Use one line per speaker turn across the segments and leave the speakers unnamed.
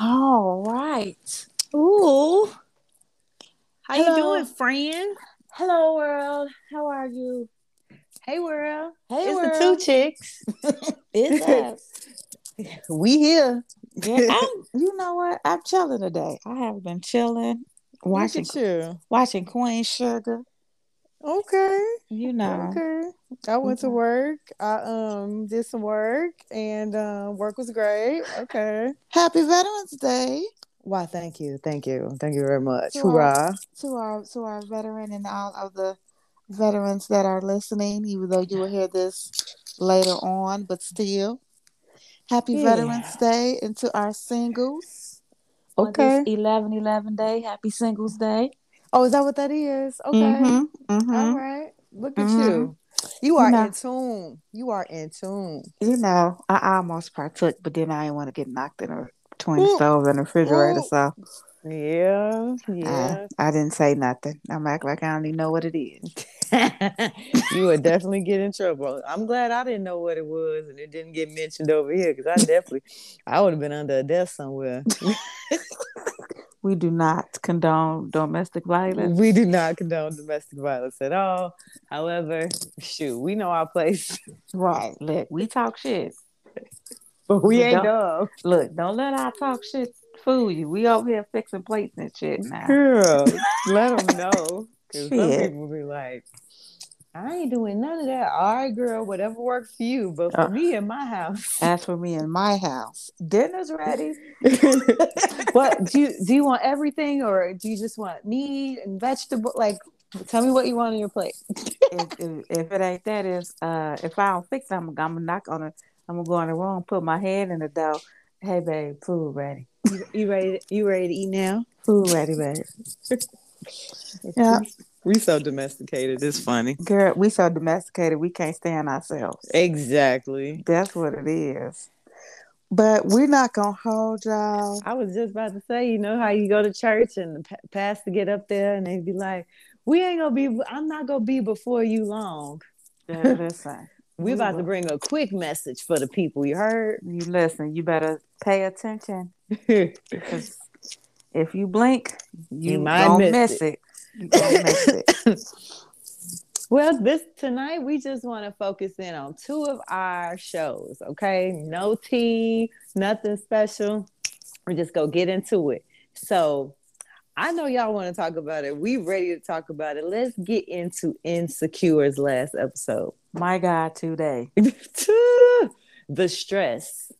All right.
Ooh. How
Hello.
you doing, friend?
Hello, world. How are you?
Hey, world.
Hey,
it's
world.
the two chicks.
It's us.
we here.
Yeah, you know what? I'm chilling today. I have been chilling, watching
Look at you.
watching Queen Sugar.
Okay.
You know,
Okay. I went to work. I um did some work and um work was great. Okay.
Happy Veterans Day
Why, thank you. Thank you. Thank you very much.
To
Hoorah.
to our to our veteran and all of the veterans that are listening. Even though you will hear this later on, but still, Happy
Yeah.
Veterans Day and to our singles.
Okay.
this 11 11 day. Happy Singles Day.
Oh, is that what that is? Okay.
Mhm, mhm.
All right. Look at
Mhm.
you. You are
know.
in tune. You are in tune.
You know, I almost partook, but then I didn't want to get knocked in between
Ooh.
stove and the refrigerator, so
Yeah. Yeah.
I, I didn't say nothing. I'm acting like I don't even know what it is.
you would definitely get in trouble. I'm glad I didn't know what it was and it didn't get mentioned over here because I definitely, I would have been under a desk somewhere.
We do not condone domestic violence.
we do not condone domestic violence at all. However, shoot, we know our place,
Right. Look, we talk shit.
but we
We
ain't dumb.
Look, don't let our talk shit fool you. We over here fixing plates and shit now.
Girl, let them know. Because some people be like, I ain't doing none of that. All right, girl, whatever works for you. But for
Uh,
me in my house,
As for me in my house, dinner's ready.
what do you do? You want everything, or do you just want meat and vegetable? Like, tell me what you want on your plate.
if, if, if it ain't that is uh if I don't fix it, I'm, I'm gonna knock on it. I'm gonna go in the room, put my head in the dough. Hey babe, food ready.
You, you ready? You ready to eat now?
Food ready, babe. Yeah.
We so domesticated. It's funny.
Girl, we so domesticated we can't stand ourselves.
Exactly.
That's what it is. But we're not gonna hold y'all.
I was just about to say, you know how you go to church and the pastor get up there and they be like, "We ain't gonna be. I'm not gonna be before you long.
Yeah, Listen,
We
We
about to bring a quick message for the people. You heard?
you listen, you better pay attention. 'cause if you blink, you,
You might miss
miss it. Miss it.
Well, this tonight we just want to focus in on two of our shows, okay? No tea, nothing special. We're just gonna get into it. So I know y'all want to talk about it. We ready to talk about it. Let's get into Insecure's last episode.
My God, today.
the stress.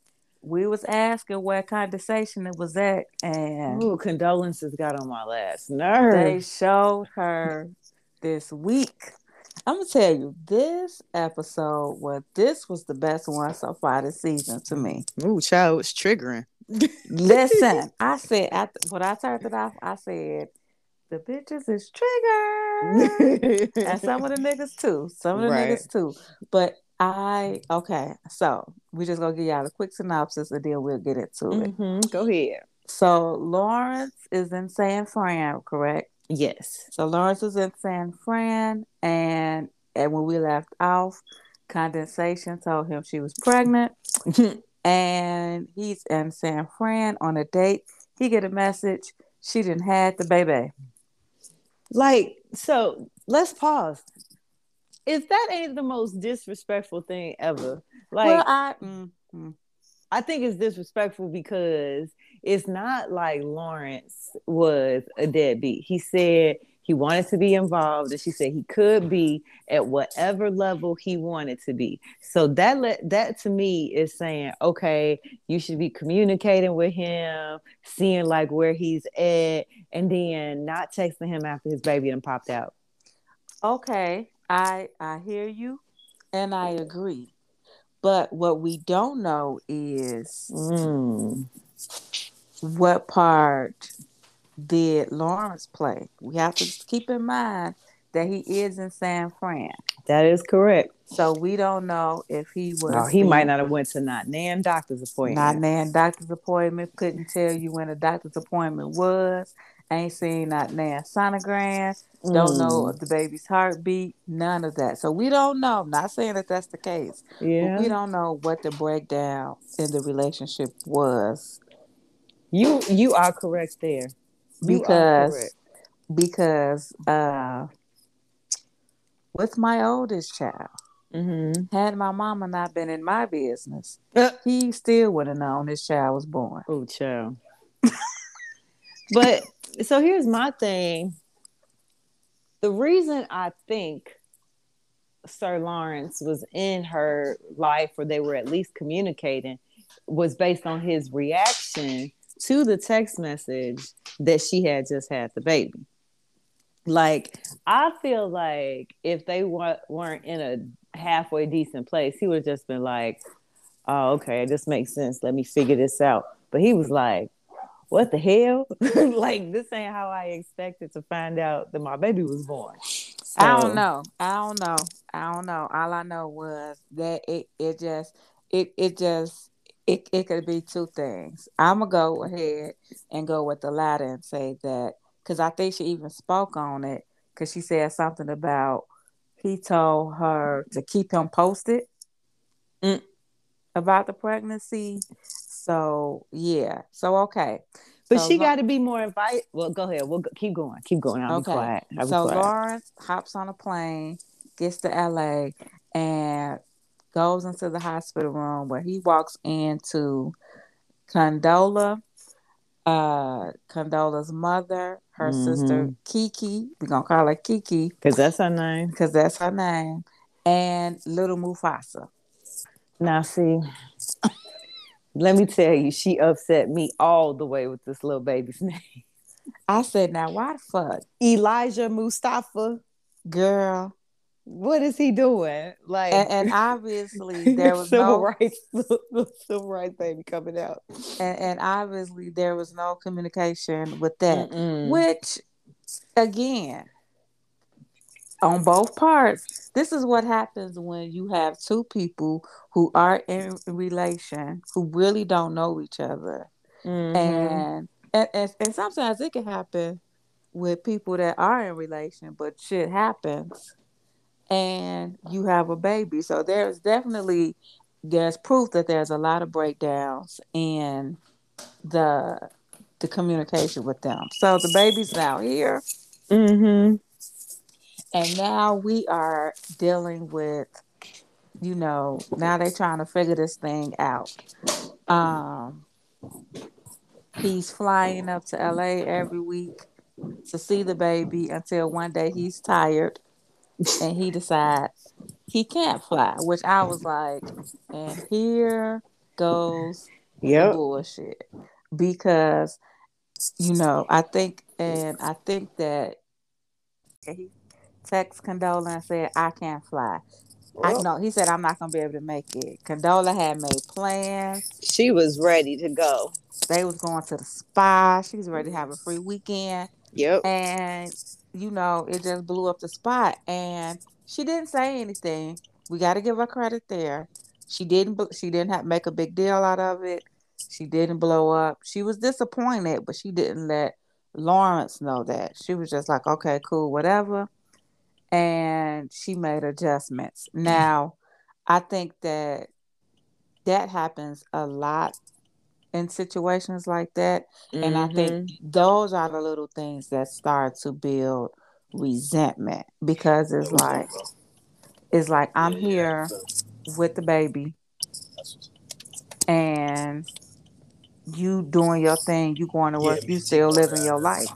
We was asking what condensation it was at, and
Ooh, condolences got on my last nerve.
they showed her this week. I'm gonna tell you, this episode was this was the best one so far this season to me.
Ooh, child, it's triggering.
Listen, I said after when I turned it off, I said the bitches is triggered, and some of the niggas too, some of the
Right.
niggas too. But I okay, so we just gonna give y'all a quick synopsis and then we'll get into it.
Mhm, Go ahead.
So Lawrence is in San Fran, correct?
Yes.
So Lawrence is in San Fran, and and when we left off, Condensation told him she was pregnant, and he's in San Fran on a date. He get a message she didn't had the baby.
Like, so let's pause. If that ain't the most disrespectful thing ever, like
well, I mm, mm.
I think it's disrespectful because it's not like Lawrence was a deadbeat. He said he wanted to be involved, and she said he could be at whatever level he wanted to be. So that let that to me is saying, okay, you should be communicating with him, seeing like where he's at, and then not texting him after his baby and popped out.
okay, I I hear you, and I agree. But what we don't know is
Mm.
what part did Lawrence play? We have to keep in mind that he is in San Fran.
That is correct.
So we don't know if he was.
No, he
the-
might not have went to not nan doctor's appointment.
Not nan doctor's appointment. Couldn't tell you when a doctor's appointment was, Ain't seen not nan sonogram. Don't know
Mm.
the baby's heartbeat. None of that. So we don't know. not saying that that's the case.
Yeah.
We don't know what the breakdown in the relationship was
You you are correct there. You
because
correct.
because uh with my oldest child,
Mm-hmm.
had my mama not been in my business, he still would have known his child was born.
Oh, child. but so here's my thing. The reason I think Sir Lawrence was in her life, or they were at least communicating, was based on his reaction to the text message that she had just had the baby. Like, I feel like if they wa- weren't in a halfway decent place, he would have just been like, oh, okay, this makes sense. Let me figure this out. But he was like, what the hell? like, this ain't how I expected to find out that my baby was born.
I don't know. I don't know. I don't know. All I know was that it it just it it just it it could be two things. I'm gonna go ahead and go with the latter and say that because I think she even spoke on it because she said something about he told her to keep him posted
Mm.
about the pregnancy. So yeah. So okay.
But
So
she got to be more invite. Well, go ahead. We'll go, keep going. Keep going. I'll
Okay.
be quiet. I'll be
So
quiet.
Lawrence hops on a plane, gets to LA, and goes into the hospital room where he walks into Condola, uh, Condola's mother, her sister Kiki. We're gonna call her Kiki
Because that's her name.
because that's her name, and little Mufasa.
Now, see, let me tell you, she upset me all the way with this little baby's name.
I said, now why the fuck,
Elijah Mustafa.
girl?
What is he doing? Like,
And, and obviously there was
civil
no
rights, the civil rights baby coming out.
and, and obviously there was no communication with that.
Mm-mm.
Which, again, on both parts, this is what happens when you have two people who are in relation who really don't know each other,
Mhm.
and, and and and sometimes it can happen with people that are in relation, but shit happens, and you have a baby. So there's definitely there's proof that there's a lot of breakdowns in the the communication with them. So the baby's now here,
Mhm.
And now we are dealing with, you know, now they're trying to figure this thing out. Um, he's flying up to LA every week to see the baby until one day he's tired and he decides he can't fly, which I was like, and here goes
Yep.
bullshit because you know I think and I think that he text Condola and said I can't fly. I
Well,
no, he said I'm not gonna be able to make it. Condola had made plans.
she was ready to go.
They was going to the spa. She was ready to have a free weekend,
Yep.
and you know it just blew up the spot. And she didn't say anything. We got to give her credit there. She didn't. She didn't have make a big deal out of it. She didn't blow up. She was disappointed, but she didn't let Lawrence know that. She was just like, okay, cool, whatever. And she made adjustments. Mm-hmm. Now, I think that that happens a lot in situations like that. And I think mm-hmm. those are the little things that start to build resentment because it's like, it's like I'm here with the baby and you doing your thing, you going to work, you still living your life,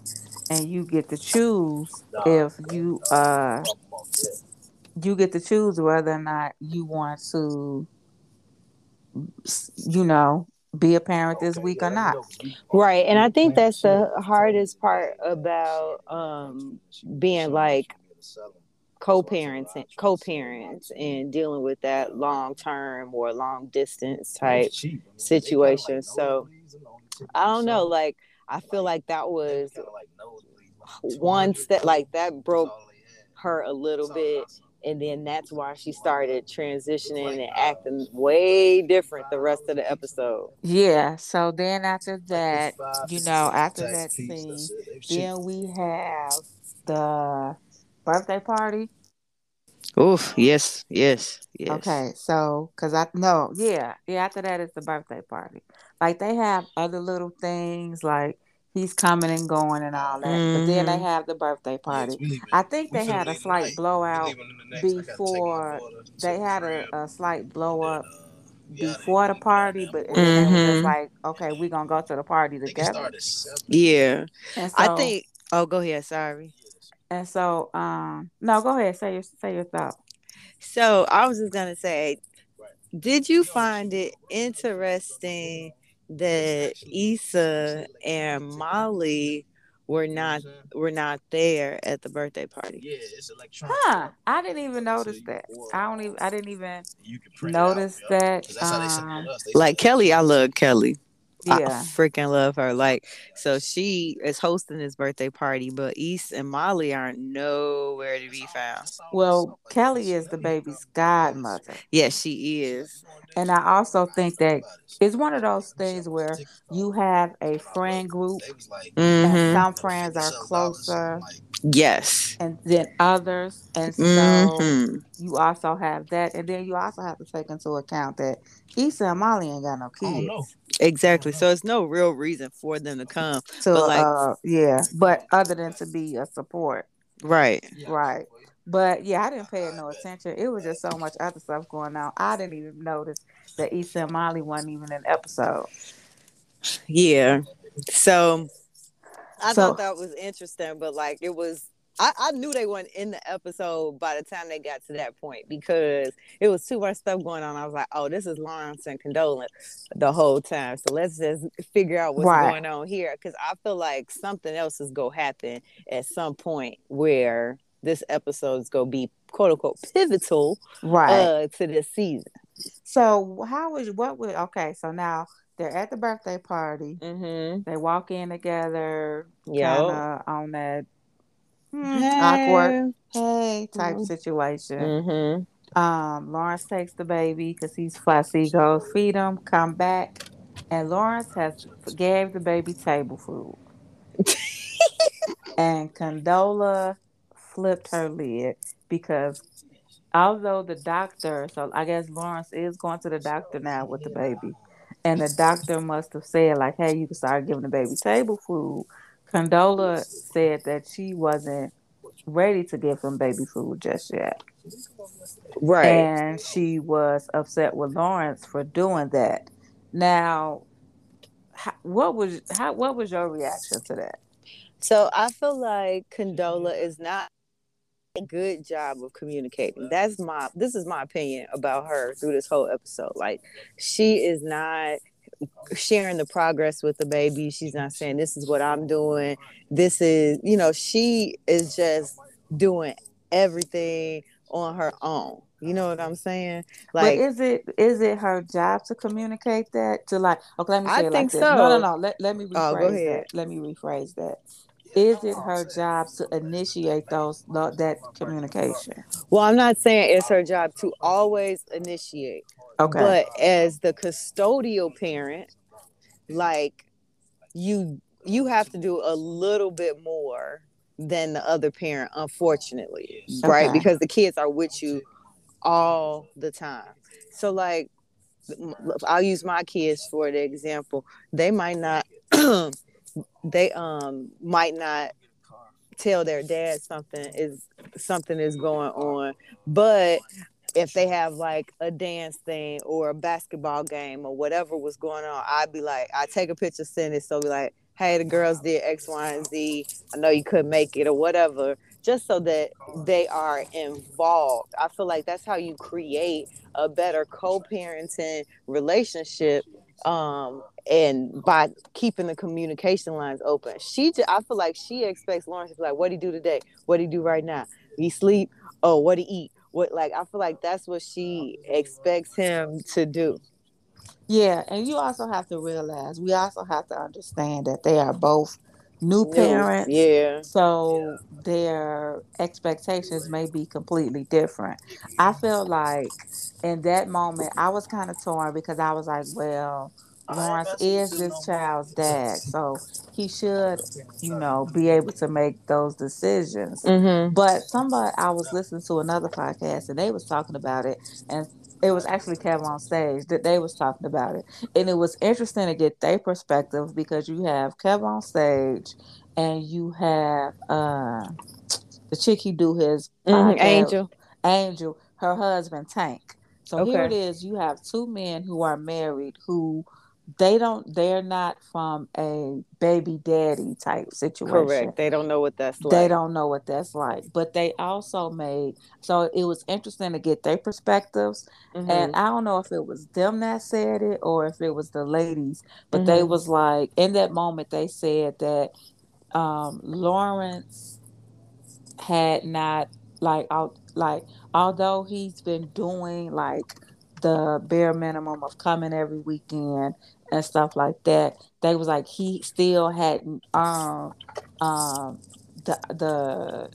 and you get to choose if you uh you get to choose whether or not you want to you know be a parent this week or not.
Right. And I think that's the hardest part about um, being like co-parents and co-parents and dealing with that long term or long distance type situation. So I don't know, like I feel like that was one step like that broke her a little bit and then that's why she started transitioning and acting way different the rest of the episode.
Yeah. So then after that, you know, after that scene, then we have the birthday party.
Oof, yes, yes, yes.
Okay, so because I no, yeah, yeah. After that, it's the birthday party. Like they have other little things, like he's coming and going and all that. Mm-hmm. But then they mm-hmm. have the birthday party. Yeah, I think they had a slight blowout before. They had a, a slight blow up before the party, but mm-hmm. it was mm-hmm. like, okay, we're gonna go to the party together.
Yeah, so, I think. Oh, go ahead. Sorry.
And so, um, no, go ahead. Say your say your thought.
So I was just gonna say, did you find it interesting that Issa and Molly were not were not there at the birthday party?
Yeah, it's electronic.
Huh? I didn't even notice that. I don't even. I didn't even notice that. Um,
like Kelly, I love Kelly. Yeah. I freaking love her. Like, so she is hosting this birthday party, but Issa and Molly aren't nowhere to be found.
Well, Kelly is the baby's godmother.
Yes, she is.
And I also think that it's one of those things where you have a friend group, mm-hmm. and some friends are closer.
Yes.
And then others. And so mm-hmm. you also have that. And then you also have to take into account that Issa and Molly ain't got no kids.
Exactly. So it's no real reason for them to come.
So but like, uh, yeah, but other than to be a support.
Right.
Right. But yeah, I didn't pay no attention. It was just so much other stuff going on. I didn't even notice that Issa and Molly wasn't even an episode.
Yeah. So I so, thought that was interesting, but like it was I, I knew they weren't in the episode by the time they got to that point because it was too much stuff going on. I was like, oh, this is Lawrence and Condola the whole time. So let's just figure out what's right. going on here. Cause I feel like something else is gonna happen at some point where this episode is gonna be quote unquote pivotal right uh, to this season.
So how is what would okay, so now they're at the birthday party. Mm-hmm. They walk in together, yeah, on that hey. awkward hey type mm-hmm. situation. Mm-hmm. Um, Lawrence takes the baby because he's fussy. Goes feed him, come back, and Lawrence has gave the baby table food. and Condola flipped her lid because although the doctor, so I guess Lawrence is going to the doctor now with the baby, and the doctor must have said like, "Hey, you can start giving the baby table food." Condola said that she wasn't ready to give him baby food just yet.
Right.
And she was upset with Lawrence for doing that. Now, what was how what was your reaction to that?
So I feel like Condola is not a good job of communicating. That's my this is my opinion about her through this whole episode. Like she is not sharing the progress with the baby. She's not saying this is what I'm doing. This is, you know, she is just doing everything on her own. You know what I'm saying?
Like, but is it is it her job to communicate that to like? Okay, let me say I it like this. So. No, no, no. Let, let me oh, rephrase oh, that. Let me rephrase that. Is it her job to initiate those that communication?
Well, I'm not saying it's her job to always initiate. Okay. But as the custodial parent, like you you have to do a little bit more than the other parent, unfortunately. Okay. Right? Because the kids are with you all the time. So like I'll use my kids for the example. They might not they um might not tell their dad something is something is going on but if they have like a dance thing or a basketball game or whatever was going on, I'd be like, I take a picture, send it. So be like, hey, the girls did X, Y, and Z. I know you couldn't make it or whatever, just so that they are involved. I feel like that's how you create a better co-parenting relationship. Um, and by keeping the communication lines open, she, just, I feel like she expects Lawrence to be like, what do you do today? What do you do right now? He sleep? Oh, what do you eat? What like I feel like that's what she expects him to do.
Yeah, and you also have to realize we also have to understand that they are both new parents.
Yeah.
So their expectations may be completely different. I feel like in that moment I was kind of torn because I was like, well, Lawrence is this child's dad, so he should, you know, be able to make those decisions.
Mm-hmm.
But somebody, I was listening to another podcast and they was talking about it, and it was actually Kevin on stage that they was talking about it, and it was interesting to get their perspective because you have Kevin on stage, and you have uh the chick he do his
Mm-hmm.
podcast-
Angel.
Angel, her husband Tank. So here it is: You have two men who are married who they don't they're not from a baby daddy type situation.
Correct. They don't know what that's like.
They don't know what that's like. But they also made so it was interesting to get their perspectives.
Mhm.
And I don't know if it was them that said it or if it was the ladies, but they
Mhm.
was like in that moment they said that um Lawrence had not like out like although he's been doing like the bare minimum of coming every weekend and stuff like that they was like he still hadn't earned um the the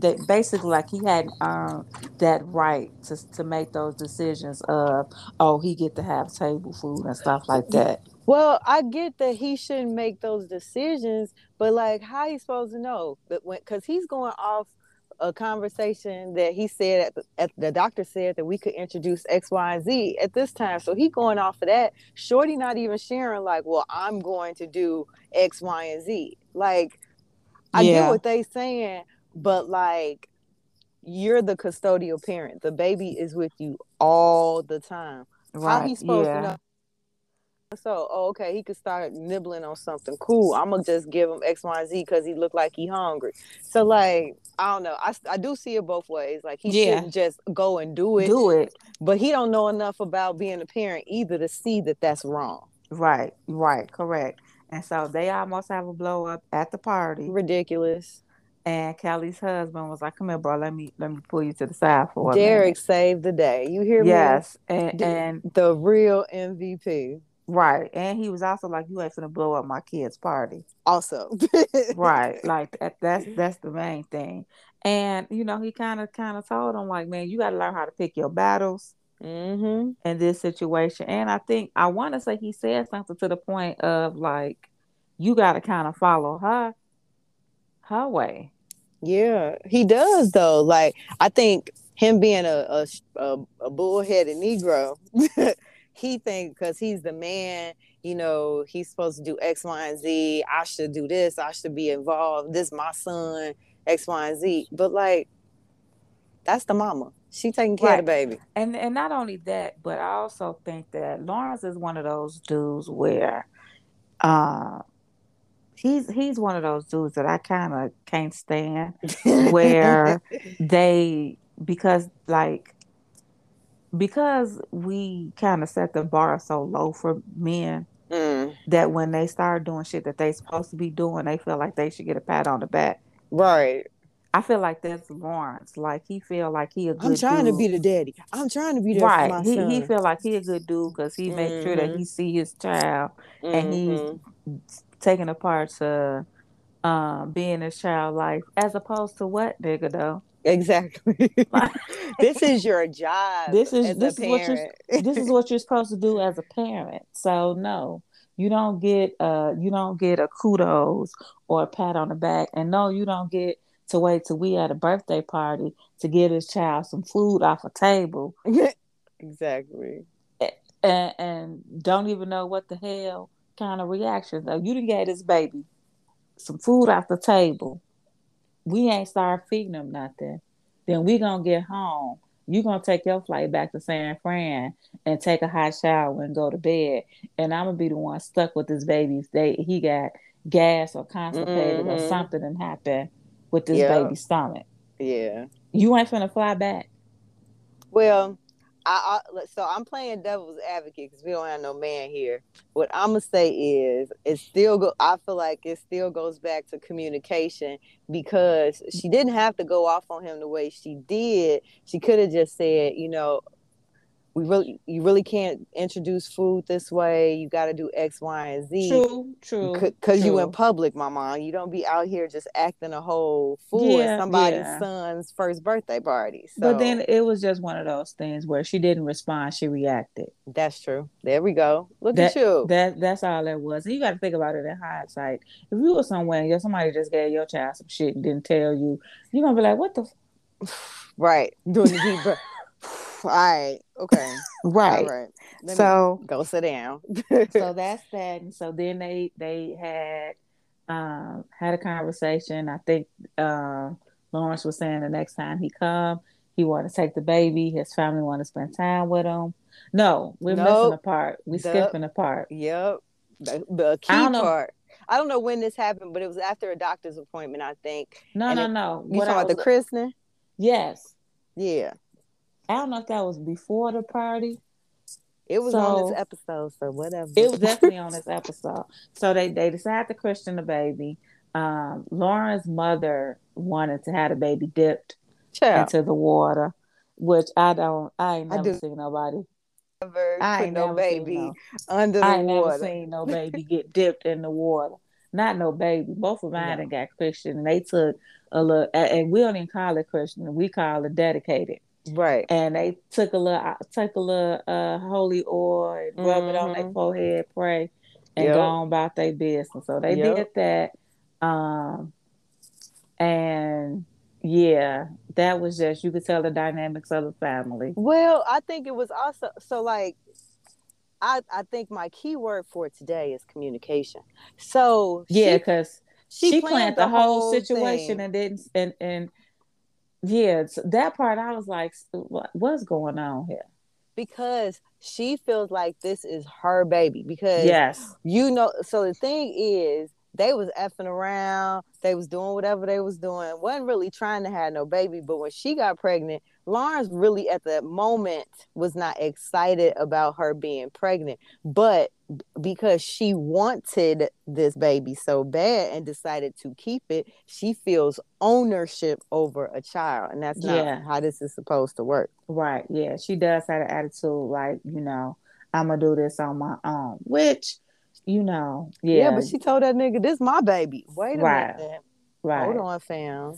that basically like he hadn't earned that right to to make those decisions of oh he get to have table food and stuff like that
Well, I get that he shouldn't make those decisions, but like, how he supposed to know that when? Because he's going off a conversation that he said at the, at the doctor said that we could introduce X, Y, and Z at this time. So he going off of that. Shorty not even sharing like, well, I'm going to do X, Y, and Z. Like, I
Yeah.
get what they saying, but like, you're the custodial parent. The baby is with you all the time. How he supposed to know? So, oh, okay, he could start nibbling on something. Cool. I'm gonna just give him X, Y, and Z because he looked like he hungry. So, like, I don't know. I, I do see it both ways. Like, he
Yeah.
shouldn't just go and do it,
do it
but he don't know enough about being a parent either to see that that's wrong.
Right, right, correct. And so they almost have a blow up at the party.
Ridiculous.
And Kelly's husband was like, "Come here, bro. Let me let me pull you to the side for a
Derek saved the day. You hear
me? Yes, and and?
The real MVP.
Right, and he was also like, "You ain't finna blow up my kid's party."
Also.
Right, like that, that's that's the main thing. And you know, he kind of kind of told him like, "Man, you got to learn how to pick your battles."
mm-hmm.
in this situation. And I think I want to say he said something to the point of like, you got to kind of follow her, her way.
Yeah, he does though. Like I think him being a, a, a bullheaded Negro, he think because he's the man. You know, he's supposed to do X, Y, and Z. I should do this. I should be involved. This my son. X, Y, and Z. But like, that's the mama. She taking care of the baby.
And and not only that, but I also think that Lawrence is one of those dudes where, uh, he's he's one of those dudes that I kind of can't stand. Where they because like because we kind of set the bar so low for men
Mm,
that when they start doing shit that they supposed to be doing, they feel like they should get a pat on the back.
right.
I feel like that's Lawrence. Like he feel like he a good.
I'm trying
dude.
to be the daddy. I'm trying to be there for
right.
my
He
son.
he feel like he a good dude because he make sure that he see his child and he's taking a part to um being his child life as opposed to what nigga though.
Exactly. This is your job.
This is- this is what you're- this is what you're supposed to do as a parent. So no, you don't get uh you don't get a kudos or a pat on the back, and no, you don't get to wait till we at a birthday party to give this child some food off a table
exactly.
and, and don't even know what the hell kind of reaction though. You didn't get this baby some food off the table. We ain't start feeding him nothing. Then we gonna get home. You gonna take your flight back to San Fran and take a hot shower and go to bed. And I'm gonna be the one stuck with this baby they he got gas or constipated or
Mhm.
something and happened with this
Yeah.
baby's stomach.
Yeah.
You ain't finna fly back.
Well, I, I so I'm playing devil's advocate because we don't have no man here. What I'm gonna say is, it still go. I feel like it still goes back to communication because she didn't have to go off on him the way she did. She could have just said, you know, we really you really can't introduce food this way. You got to do X, Y, and Z.
True, true.
Because you in public, mama. You don't be out here just acting a whole fool
Yeah,
at somebody's
yeah.
son's first birthday party. So
But then it was just one of those things where she didn't respond, she reacted.
that's true. There we go. Look
That
at you.
that that's all that was. And you got to think about it in hindsight. If you were somewhere and somebody just gave your child some shit and didn't tell you, you're gonna be like, "What the f-?
right. Doing the deep breath. All right. Okay. All right. Let
So
go sit down.
so that's that. And so then they they had um had a conversation. I think um Lawrence was saying the next time he come, he wanted to take the baby. His family want to spend time with him. No, we're missing
Nope.
a part. We
The-
skipping a part.
Yep. The, the key
I
part. I don't know when this happened, but it was after a doctor's appointment, I think.
No,
And
no,
it-
no.
You
What
talking about the christening?
yes.
Yeah.
I don't know if that was before the party.
It was on this episode, so whatever.
It was definitely on this episode. So they they decided to christen the baby. Um, Lawrence's mother wanted to have the baby dipped
Child.
into the water, which I don't. I ain't
I
never
do.
seen nobody.
Never
I ain't
no baby
no-
under the
I ain't
water.
never seen no baby get dipped in the water. Not no baby. Both of mine
No.
got Christian, and they took a look. And we don't even call it Christian. We call it dedicated.
Right.
And they took a little, took a little uh, holy oil, and rub it on their
Mhm.
forehead, pray, and
Yep.
go on about their business. So they
Yep.
did that. Um, and yeah, that was just you could tell the dynamics of the family.
Well, I think it was also so like I I think my key word for today is communication. So
Yeah, because
she,
she, planned, the whole, situation
thing.
and didn't and and yeah, that part I was like, what, what's going on here?
because she feels like this is her baby because
Yes,
you know so the thing is they was effing around they was doing whatever they was doing wasn't really trying to have no baby but when she got pregnant lawrence really at the moment was not excited about her being pregnant but because she wanted this baby so bad and decided to keep it she feels ownership over a child and that's not
Yeah.
how this is supposed to work
right. Yeah, she does have an attitude like you know I'm gonna do this on my own, which you know, yeah,
yeah, but she told that nigga this my baby wait a
Right.
minute
right.
hold on fam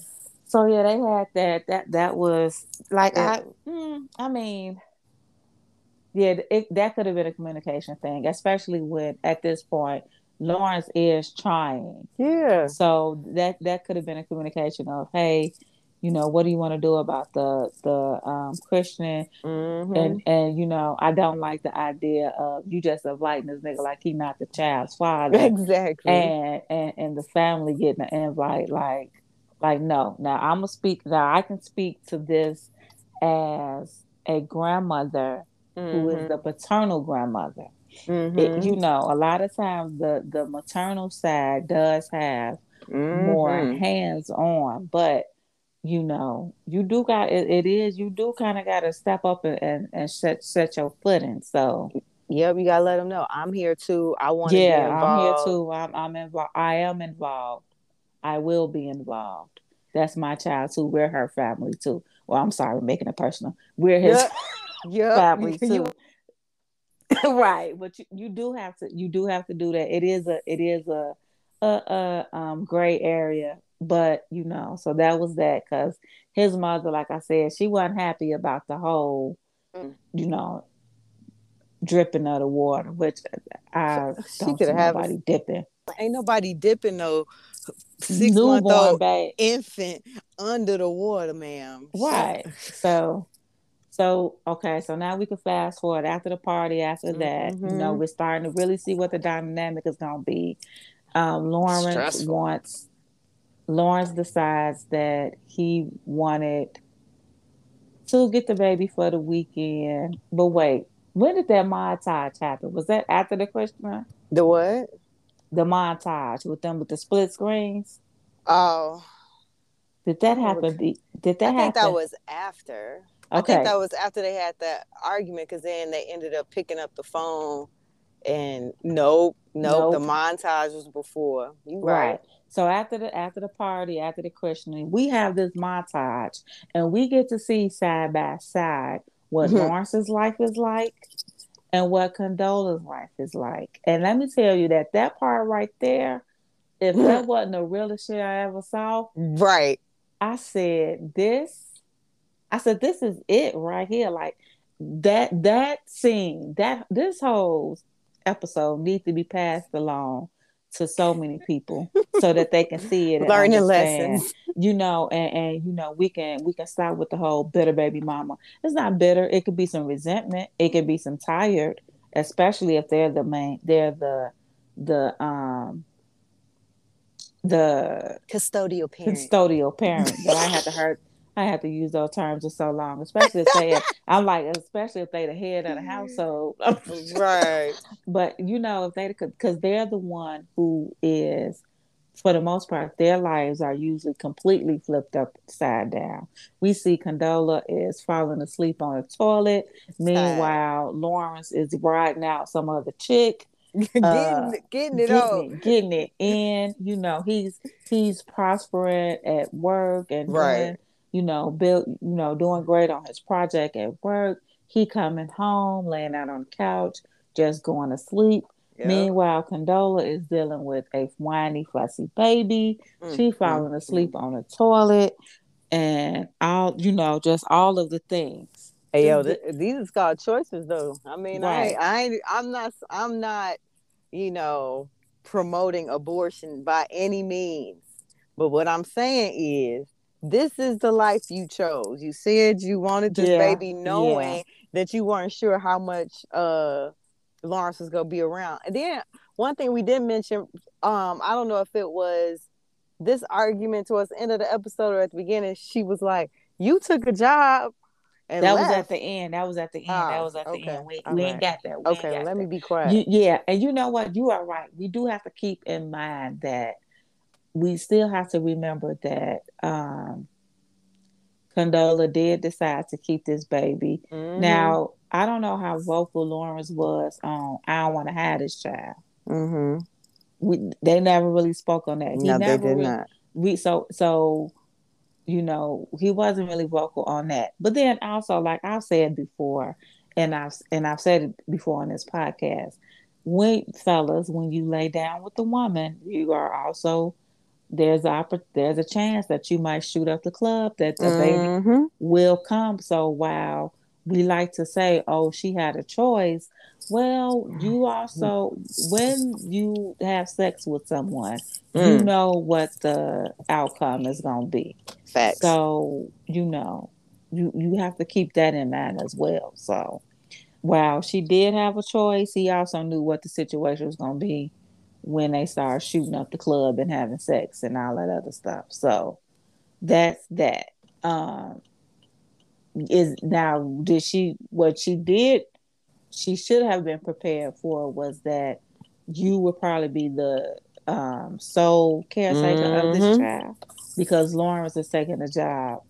So yeah, they had that. That that was like
Yeah.
I. mm, I mean, yeah, it, that could have been a communication thing, especially with at this point Lawrence is trying.
yeah
So that that could have been a communication of, hey, you know, what do you want to do about the the um, Christian
Mhm.
and and you know, I don't like the idea of you just inviting this nigga like he not the child's father
exactly.
and and and the family getting an invite like like no now i'm gonna speak now i can speak to this as a grandmother who is
Mhm.
the paternal grandmother
Mhm.
it, you know a lot of times the the maternal side does have more
Mhm.
hands on but you know you do got it, it is you do kind of got to step up and, and and set set your footing so
Yep, you gotta let them know I'm here too. I want
yeah
involved.
i'm here too i'm i'm involved i am involved i will be involved. That's my child too. We're her family too. Well i'm sorry making it personal. We're his
Yep. Yep.
family too. right but you, you do have to you do have to do that. It is a it is a a, a um gray area but you know so that was that because his mother like i said she wasn't happy about the whole
Mm.
you know dripping of the water which i
She
don't
could
see
have
nobody dipping.
Ain't nobody dipping no six month
newborn
old
babe
infant under the water, ma'am.
Right. So, so okay. So now we can fast forward after the party. After that, you know,
Mhm.
we're starting to really see what the dynamic is going to be. Um, Lawrence
Stressful.
wants. Lawrence decides that he wanted to get the baby for the weekend. But wait, when did that montage happen? Was that after the Christmas?
The what?
The montage with them with the split screens.
Oh,
Did that happen? be- Did that
I think
happen?
that was after. I think that was after they had that argument because then they ended up picking up the phone and nope, nope, the montage was before. You
Right.
right.
So after the after the party, after the questioning, we have this montage, and we get to see side by side what mm-hmm. Lawrence's life is like and what Condola's life is like. And let me tell you that that part right there, if that wasn't the realest shit I ever saw,
right.
I said this. I said this is it right here. Like that that scene, that this whole episode needs to be passed along to so many people so that they can see it
learning lessons.
You know and, and you know we can we can start with the whole bitter baby mama. It's not bitter. It could be some resentment. It could be some tired especially if they're the main they're the the um the
custodial parent.
custodial parent that i had to hurt I have to use those terms for so long, especially if they. I'm like, especially if they the head of the household,
right?
But you know, if they could, because they're the one who is, for the most part, their lives are usually completely flipped upside down. We see Condola is falling asleep on the toilet. Meanwhile, Lawrence is riding out some other chick.
getting, uh, getting it getting
it, getting it in. You know, he's he's prospering at work and right. doing you know, built, you know, doing great on his project at work. He coming home, laying out on the couch, just going to sleep. Yep. Meanwhile, Condola is dealing with a whiny, fussy baby. Mm-hmm. She falling asleep mm-hmm. on the toilet, and all you know, just all of the things.
Hey yo, th- these is called choices, though. I mean, right. I, I, I'm not, I'm not, you know, promoting abortion by any means. But what I'm saying is, this is the life you chose. You said you wanted this yeah, baby knowing yeah. that you weren't sure how much uh Lawrence was gonna be around. And then one thing we didn't mention, um, I don't know if it was this argument towards the end of the episode or at the beginning, she was like, You took a job.
that left. was at the end. That was at the end. Oh, that was at okay. the end. We, we right. ain't got that. We
okay,
let
that. me be quiet.
You, yeah, and you know what? You are right. We do have to keep in mind that we still have to remember that um, Condola did decide to keep this baby. Mm-hmm. Now, I don't know how vocal Lawrence was on I don't want to have this child.
Mm-hmm.
We, they never really spoke on that.
He no, they did really, not.
We so so you know he wasn't really vocal on that. But then also, like I've said before, and I've and I've said it before on this podcast, when fellas, when you lay down with the woman, you are also there's a there's a chance that you might shoot up the club that the mm-hmm. baby will come. So while we like to say, "Oh, she had a choice," well, you also when you have sex with someone, mm. you know what the outcome is going to be.
Facts.
So you know, you you have to keep that in mind as well. So while she did have a choice, he also knew what the situation was going to be when they start shooting up the club and having sex and all that other stuff. So that's that. Um, is now did she what she did she should have been prepared for was that you would probably be the um, sole caretaker mm-hmm. of this mm-hmm. child because Lawrence is taking a job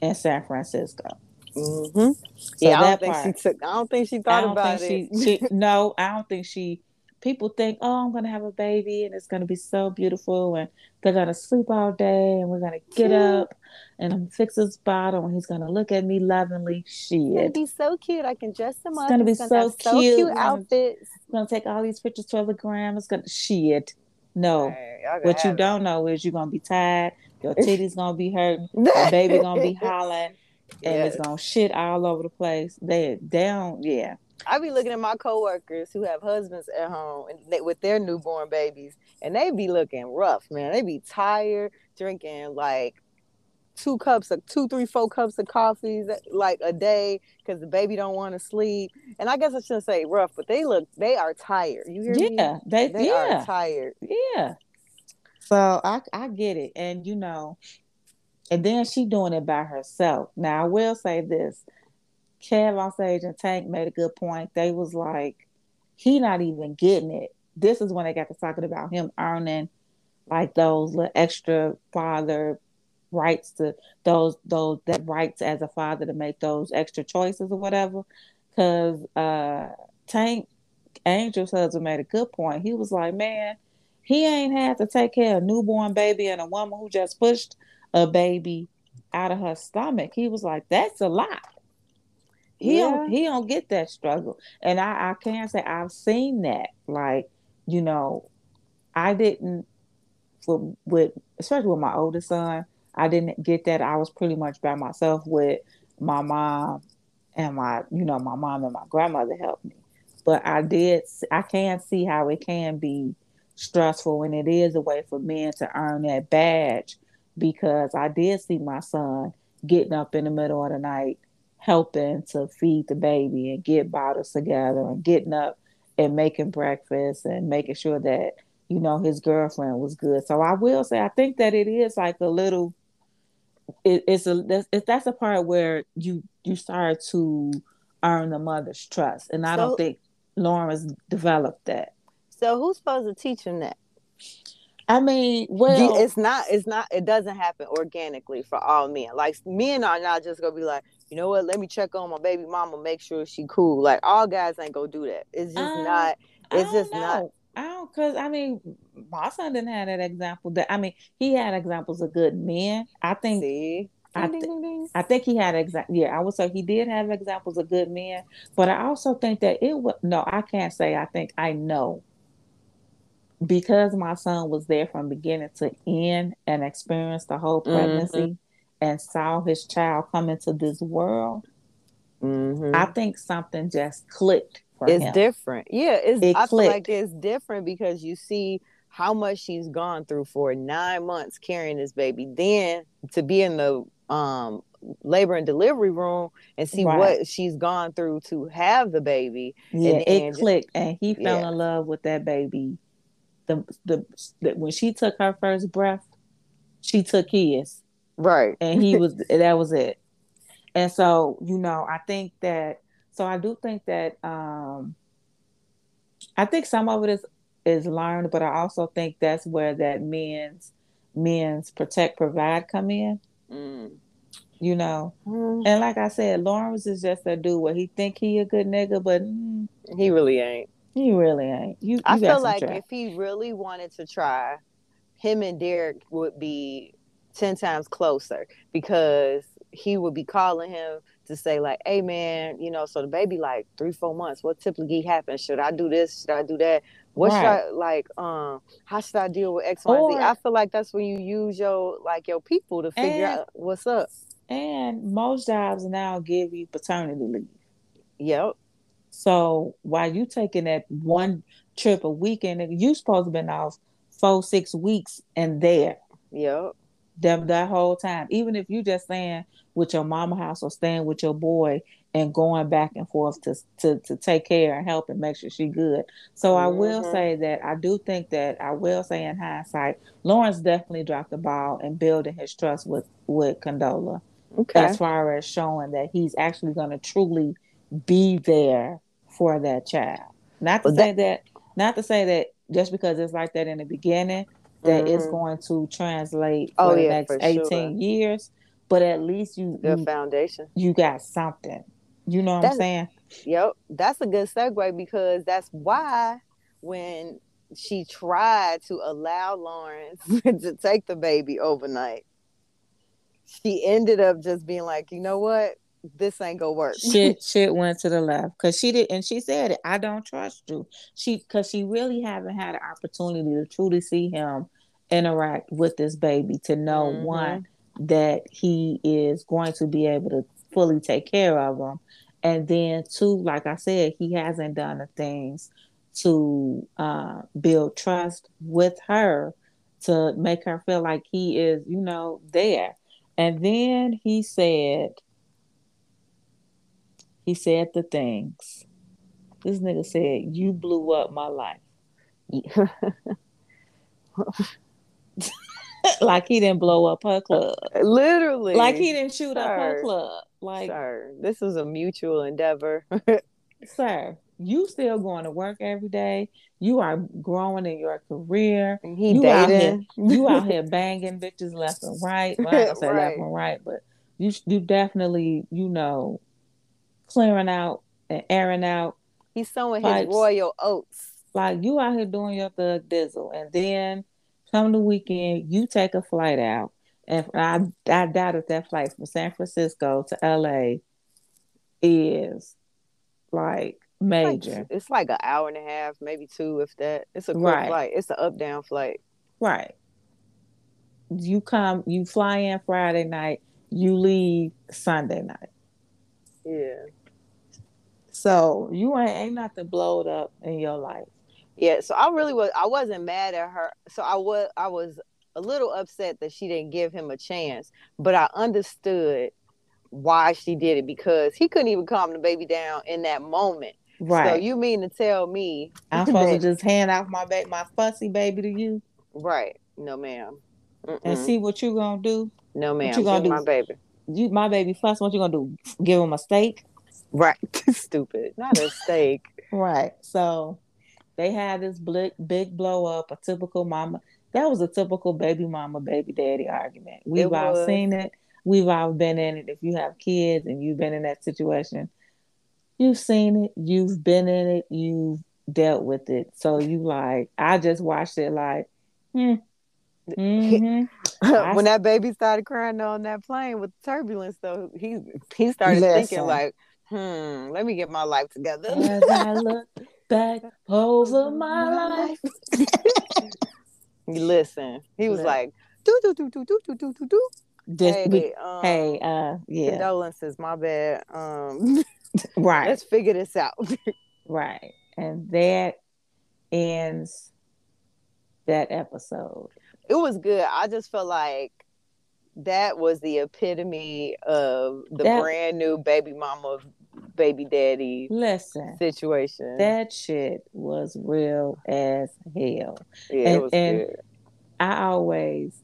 in San Francisco.
Mm-hmm. So yeah, I don't think part, she took. I don't think she thought about
it. She, she, no, I don't think she people think, oh, I'm going to have a baby and it's going to be so beautiful and they're going to sleep all day and we're going to get up and I'm fix his bottle and he's going to look at me lovingly. Shit. It's
going to be so cute. I can dress him up.
It's going to be so, so, cute. cute outfits. I'm going to take all these pictures for the gram. It's going to, shit. No. Right, what you don't know is you're going to be tired. Your titty's going to be hurting. The baby going to be hollering. And yes. it's going to shit all over the place. They, they don't, yeah.
I be looking at my coworkers who have husbands at home and they, with their newborn babies, and they be looking rough, man. They be tired, drinking like two cups of two, three, four cups of coffees like a day because the baby don't want to sleep. And I guess I shouldn't say rough, but they look they are tired. You hear
yeah,
me?
Yeah, they,
they
yeah.
are tired.
Yeah. So I I get it, and you know, and then she doing it by herself. Now I will say this Kev on stage and Tank made a good point. They was like, he not even getting it. This is when they got to talking about him earning like those little extra father rights to those those that rights as a father to make those extra choices or whatever. Cause uh Tank Angel's husband made a good point. He was like, Man, he ain't had to take care of a newborn baby and a woman who just pushed a baby out of her stomach. He was like, That's a lot. He yeah. don't he don't get that struggle. And I, I can't say I've seen that. Like, you know, I didn't for with especially with my oldest son, I didn't get that. I was pretty much by myself with my mom and my, you know, my mom and my grandmother helped me. But I did I can see how it can be stressful and it is a way for men to earn that badge because I did see my son getting up in the middle of the night helping to feed the baby and get bottles together and getting up and making breakfast and making sure that you know his girlfriend was good. So i will say i think that it is like a little it, it's a that's, that's a part where you you start to earn the mother's trust. And i so, don't think lauren developed that.
So who's supposed to teach him that
I mean, well,
it's not, it's not, it doesn't happen organically for all men. Like men are not just gonna be like, you know what? Let me check on my baby mama, make sure she cool. Like all guys ain't gonna do that. It's just um, not. It's just know. not.
I don't, cause I mean, my son didn't have that example. That I mean, he had examples of good men. I think. See? I, th- I think he had exact yeah I would say he did have examples of good men but I also think that it was no I can't say I think I know because my son was there from beginning to end and experienced the whole pregnancy mm-hmm and saw his child come into this world, mm-hmm. I think something just clicked.
it's
him.
different. Yeah, it's it I clicked. feel like it's different because you see how much she's gone through for nine months carrying this baby. Then to be in the um labor and delivery room and see right. what she's gone through to have the baby.
Yeah, and, it clicked, and he fell yeah. in love with that baby. The, the the when she took her first breath, she took his.
Right.
And he was that was it. And so, you know, I think that so I do think that um I think some of it is is learned, but I also think that's where that men's men's protect provide come in. Mm. You know, mm. and like I said, Lawrence is just a dude where he think he a good nigga, but mm,
he really ain't.
He really ain't. You, you
I feel like if he really wanted to try, him and Derek would be 10 times closer because he would be calling him to say like hey man you know so the baby like three four months what typically happens should i do this? Should i do that? What right. should i like um how should i deal with x y or, z i feel like that's when you use your like your people to figure and, out what's up.
and most jobs now give you paternity leave.
Yep
so while you taking that one trip a weekend you supposed to been off four six weeks and there
yep
them that whole time. Even if you just staying with your mama house or staying with your boy and going back and forth to to, to take care and help and make sure she good. So mm-hmm. I will mm-hmm. say that I do think that I will say in hindsight, Lawrence definitely dropped the ball in building his trust with with Condola. Okay. As far as showing that he's actually going to truly be there for that child. Not to well, say that, that not to say that just because it's like that in the beginning that mm-hmm. is going to translate oh, for the yeah, next for 18 sure. years. But at least you
the
you,
foundation.
You got something. You know what that's, I'm saying?
Yep. That's a good segue because that's why when she tried to allow Lawrence to take the baby overnight, she ended up just being like, you know what? This ain't gonna work.
shit, shit went to the left because she did, and she said it. I don't trust you. She because she really haven't had an opportunity to truly see him interact with this baby to know mm-hmm. one that he is going to be able to fully take care of him, and then two, like I said, he hasn't done the things to uh, build trust with her to make her feel like he is, you know, there. And then he said he said the things. This nigga said, You blew up my life. like he didn't blow up her club.
Literally.
Like he didn't shoot sir, up her club. Like
Sir, this was a mutual endeavor.
sir, you still going to work every day. You are growing in your career.
He
you
dating.
Out here, you out here banging bitches left and right. Well, I don't say right. left and right, but you you definitely, you know, clearing out and airing out.
He's sowing pipes. his royal oats.
Like you out here doing your thug dizzle, and then come the weekend, you take a flight out, and I I doubt if that flight from San Francisco to L.A. is like major.
Like, it's like an hour and a half, maybe two, if that. It's a quick
Right.
flight. It's an up down flight.
Right. You come, you fly in Friday night, you leave Sunday night.
Yeah.
So you ain't ain't nothing blowed up in your life.
Yeah. So I really was. I wasn't mad at her. So I was. I was a little upset that she didn't give him a chance, but I understood why she did it because he couldn't even calm the baby down in that moment.
Right.
So you mean to tell me
I'm supposed to just hand off my ba- my fussy baby to you
right? No, ma'am.
and see what you're gonna do.
no, ma'am.
you gonna do?
my baby?
You my baby fuss. What you gonna do? Give him a steak?
Right. Stupid. Not a steak.
Right. So they had this big, big blow up, a typical mama. That was a typical baby mama, baby daddy argument. We've
It
all
was.
seen it. We've all been in it. If you have kids and you've been in that situation, you've seen it. You've been in it. You've dealt with it. So you like, I just watched it like, hmm. hmm
when that baby started crying on that plane with turbulence, though, he he started
Listen.
thinking like, "Hmm, let me get my life together."
As I look back over my life.
Listen, he was
Look.
like, "Do do do do do do do do do."
This,
Hey,
we-
um,
hey, uh, yeah,
condolences. My bad. Um,
right.
let's figure this out.
Right. And that ends that episode.
it was good. I just felt like that was the epitome of the
That-
brand new baby mama, baby daddy
Listen,
situation.
that shit was real as hell.
yeah,
and-
it was
and-
good.
I always,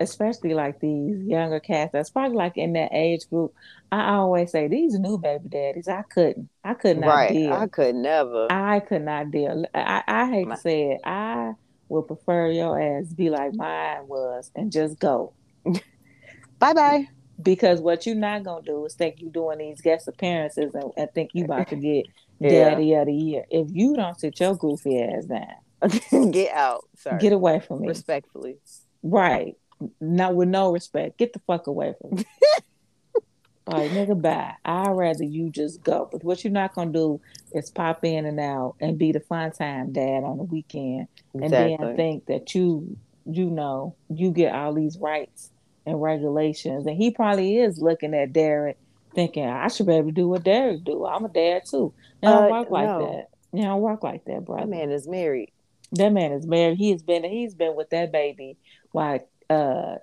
especially like these younger cats, that's probably like in that age group, I always say these new baby daddies, I couldn't. I could not
Right.
deal.
I could never.
I could not deal. I, I hate
My-
to say it. I would prefer your ass be like mine was and just go.
bye bye.
Because what you're not gonna do is think you're doing these guest appearances and, and think you about to get
Yeah.
daddy of the year. If you don't sit your goofy ass down,
Get out. Sorry.
get away from me.
Respectfully.
Right. Not with no respect. Get the fuck away from me. like nigga bye. I'd rather you just go. But what you're not gonna do is pop in and out and be the fun time dad on the weekend and
Exactly.
then think that you you know you get all these rights and regulations. And he probably is looking at Derek thinking I should be able to do what Derek do. I'm a dad too. It don't
Uh,
work like
no.
that. You don't work like that brother.
that man is married.
that man is married. He has been he's been with that baby while uh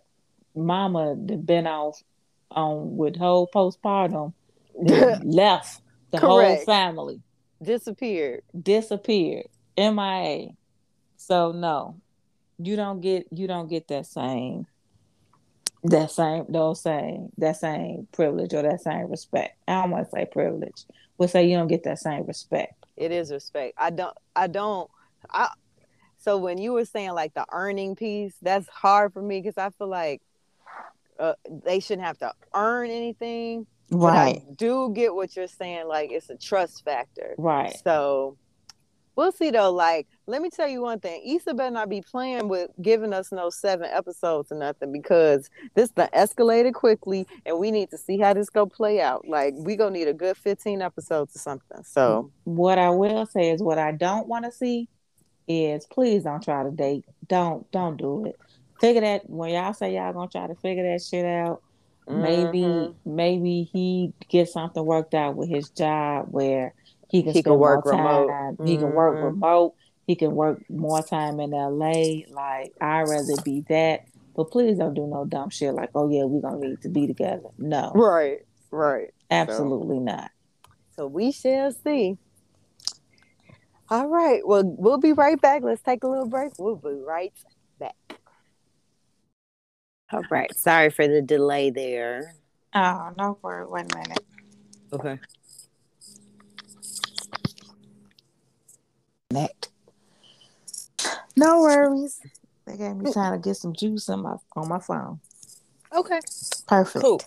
mama been off on with whole postpartum left the whole family.
Disappeared.
disappeared. Mia so no. You don't get you don't get that same that same those same that same privilege or that same respect i don't want to say privilege we'll say you don't get that same respect
It is respect. I don't I don't I so when you were saying like the earning piece, that's hard for me because I feel like uh, they shouldn't have to earn anything. But I do get what you're saying. Like it's a trust factor.
right
So we'll see though. Like, let me tell you one thing. Issa better not be playing with giving us no seven episodes or nothing because this done escalated quickly and we need to see how this go play out. Like we gonna need a good 15 episodes or something. So
what I will say is what I don't want to see is please don't try to date. Don't don't do it. Figure that when y'all say y'all gonna try to figure that shit out, maybe
mhm.
maybe he gets something worked out with his job where he can
He can work
more
remote.
time. He can work
Mhm.
remote. He can work more time in LA. Like I'd rather be that. But please don't do no dumb shit like, oh yeah, we're gonna need to be together. No,
right, right.
absolutely not.
So we shall see. All right. Well, we'll be right back. Let's take a little break. We'll be right back. All right. Sorry for the delay there.
Oh, no worry. Wait a minute.
Okay.
Connect. No worries. They gave me mm. time to get some juice on my on my phone.
Okay.
Perfect.
Cool.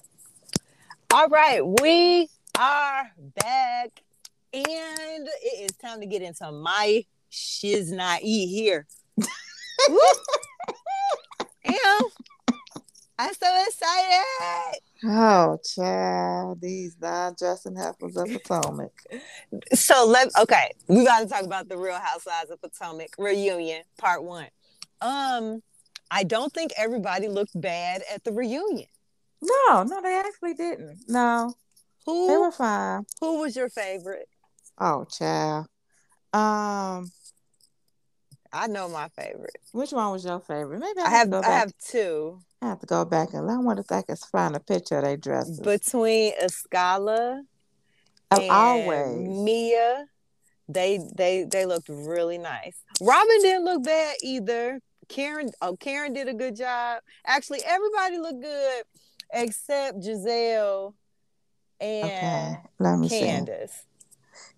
All right. We are back. And it is time to get into my shiz not eat here. Woo. And I'm so excited.
Oh, child, these nine dressing heifers of Potomac.
So let okay, we got to talk about the Real Housewives of Potomac reunion, part one. Um, I don't think everybody looked bad at the reunion.
No, no, they actually didn't. No,
Who
they were fine.
who was your favorite?
Oh, child. Um,
I know my favorite.
which one was your favorite? Maybe I,
I
have,
I have two
I have to go back and I wonder if I can find a picture of their dresses.
between Escala and
always.
Mia. They they they looked really nice. Robyn didn't look bad either. Karen oh Karen did a good job. Actually, everybody looked good except Gizelle and
Okay, let me see.
Candace.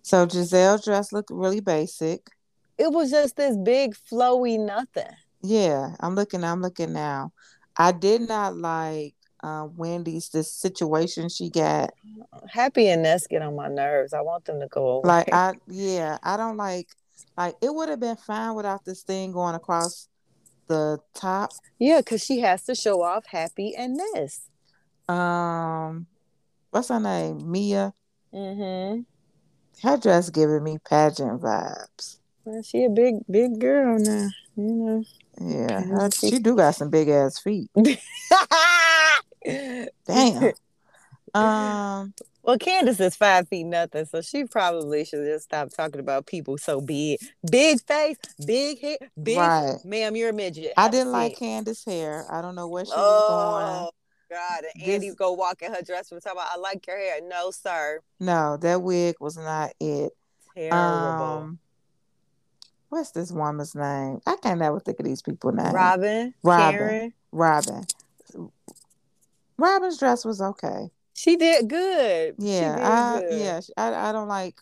So Gizelle's dress looked really basic.
It was just this big flowy nothing.
Yeah, I'm looking. I'm looking now. I did not like uh, Wendy's the situation she got.
Happy and Ness get on my nerves. I want them to go away.
Like I, yeah, I don't like. Like it would have been fine without this thing going across the top.
yeah, because she has to show off Happy and Ness.
Um, what's her name? Mia.
Mm-hmm.
Her dress giving me pageant vibes.
Well, she a big big girl now, you know.
Yeah, her- she do got some big ass feet. Damn. Um,
Well, Candace is five feet nothing, so she probably should just stop talking about people so big. Big face, big head, big.
Right.
Ma'am, you're a midget.
I didn't like. Candace's hair. I don't know what she was
Oh God! And
This-
Andy go walk in her dress and talk about, "I like your hair." No, sir.
No, that wig was not it.
Terrible.
Um, what's this woman's name? I can't never think of these people now.
Robyn,
Robyn.
Karen,
Robyn. Robyn's dress was okay.
she did good.
Yeah,
did
I
good.
yeah, I I don't like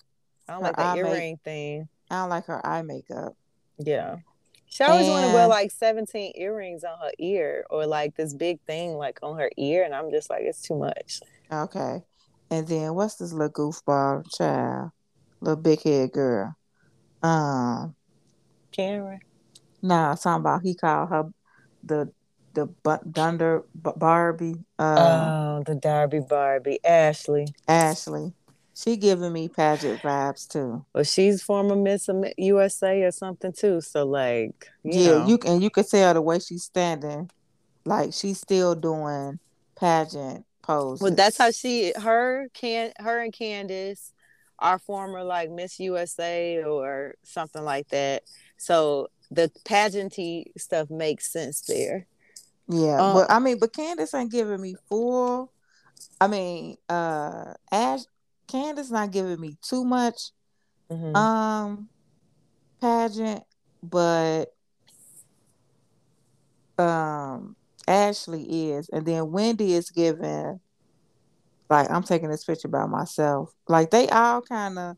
I don't like the
eye make-
earring thing.
I don't like her eye makeup.
Yeah. She always want to wear like 17 earrings on her ear or like this big thing like on her ear. And I'm just like, it's too much.
Okay. And then what's this little goofball child? Little big head girl. Um
Karen.
nah, I'm talking about he called her the the bu- Dunder Barbie. Uh
oh, the Darby Barbie. Ashley.
Ashley. She giving me pageant vibes too.
Well, she's former Miss USA or something too. So like, you
yeah,
know.
you and you can tell the way she's standing, like she's still doing pageant poses.
Well, that's how she, her, can, her and Candace are former like Miss USA or something like that. So the pageanty stuff makes sense there.
Yeah,
Uh,
but I mean, but Candace ain't giving me full. I mean, uh, Ash, Candace not giving me too much
Mhm.
um pageant, but um Ashley is, and then Wendy is giving. Like I'm taking this picture by myself. Like they all kind of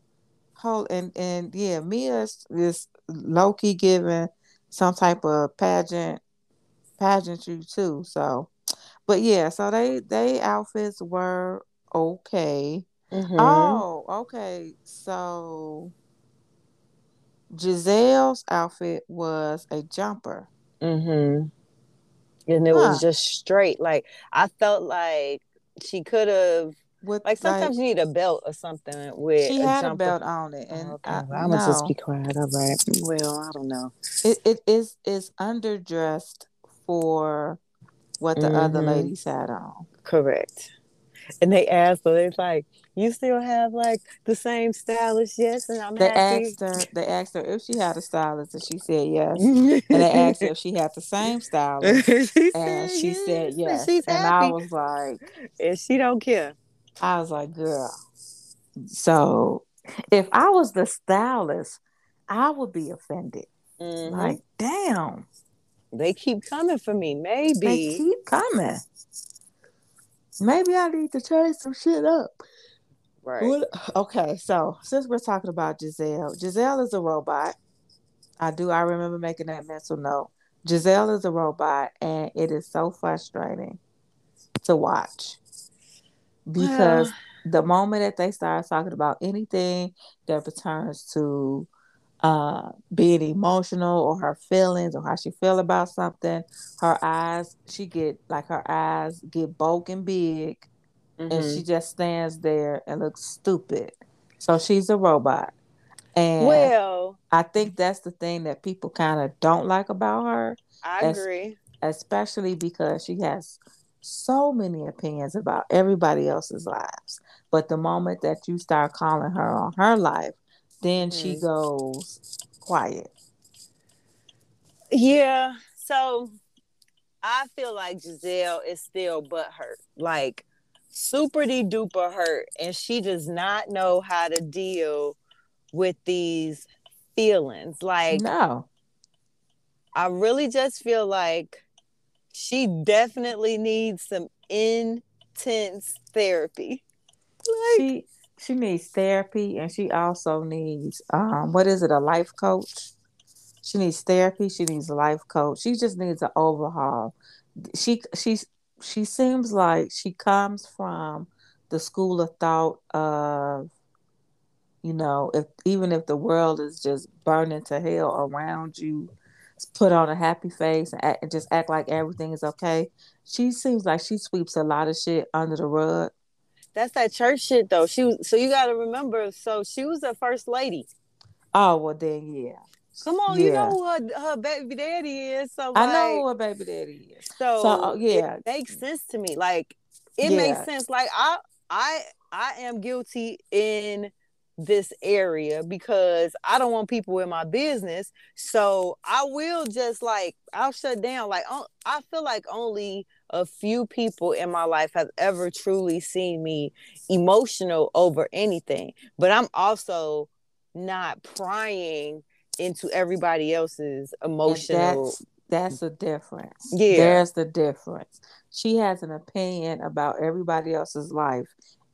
hold and and yeah, Mia is, Loki giving some type of pageant pageantry too. So, but yeah, so they they outfits were okay.
Mhm.
Oh, okay. So Gizelle's outfit was a jumper.
Mm-hmm. And it
Huh.
was just straight. Like I felt like she could have
With
like sometimes you need a belt or something with
she
a
had
jumper.
a belt on it, and
Oh, okay,
I,
I'm gonna just be quiet. All right. Well, I don't know.
it, it is is underdressed for what the other
Mhm.
ladies had on.
Correct. And they asked her, they're like, "You still have like the same stylist?" Yes, and I'm
They
happy.
asked her. They asked her if she had a stylist, and she said yes. And they asked her if she had the same stylist,
she
and she said
and
yes.
She's
and
happy,
I was like,
and she don't care.
I was like, girl. So if I was the stylist, I would be offended.
Mhm.
Like, damn,
they keep coming for me. Maybe.
They keep coming. Maybe I need to change some shit up.
right.
What- Okay, so since we're talking about Gizelle, Gizelle is a robot. I do. I remember making that mental note. Gizelle is a robot, and it is so frustrating to watch because the moment that they start talking about anything that pertains to uh, being emotional or her feelings or how she feel about something, her eyes, she get like her eyes get bulk and big, mm-hmm. and she just stands there and looks stupid. So she's a robot. And well, I think that's the thing that people kind of don't like about her.
I agree.
Especially because she has so many opinions about everybody else's lives. But the moment that you start calling her on her life, then mm-hmm. she goes quiet.
Yeah. So I feel like Gizelle is still but hurt. Like super de duper hurt. And she does not know how to deal with these feelings. Like,
no.
I really just feel like she definitely needs some intense therapy.
Like, she she needs therapy and she also needs um what is it a life coach? She needs therapy she needs a life coach. She just needs an overhaul. She she's she seems like she comes from the school of thought of you know, if even if the world is just burning to hell around you, put on a happy face and, act, and just act like everything is okay. She seems like she sweeps a lot of shit under the rug.
That's that church shit though. She was so you got to remember. So she was the first lady.
Oh well, then yeah.
Come on, yeah. you know who her, her baby daddy is. So like,
I know who her baby daddy is.
So, so uh, yeah, it makes sense to me. Like it yeah. makes sense. Like I, I, I am guilty in this area because I don't want people in my business. So I will just like I'll shut down. Like I feel like only a few people in my life have ever truly seen me emotional over anything. But I'm also not prying into everybody else's emotional.
That's, that's the difference. Yeah, there's the difference. She has an opinion about everybody else's life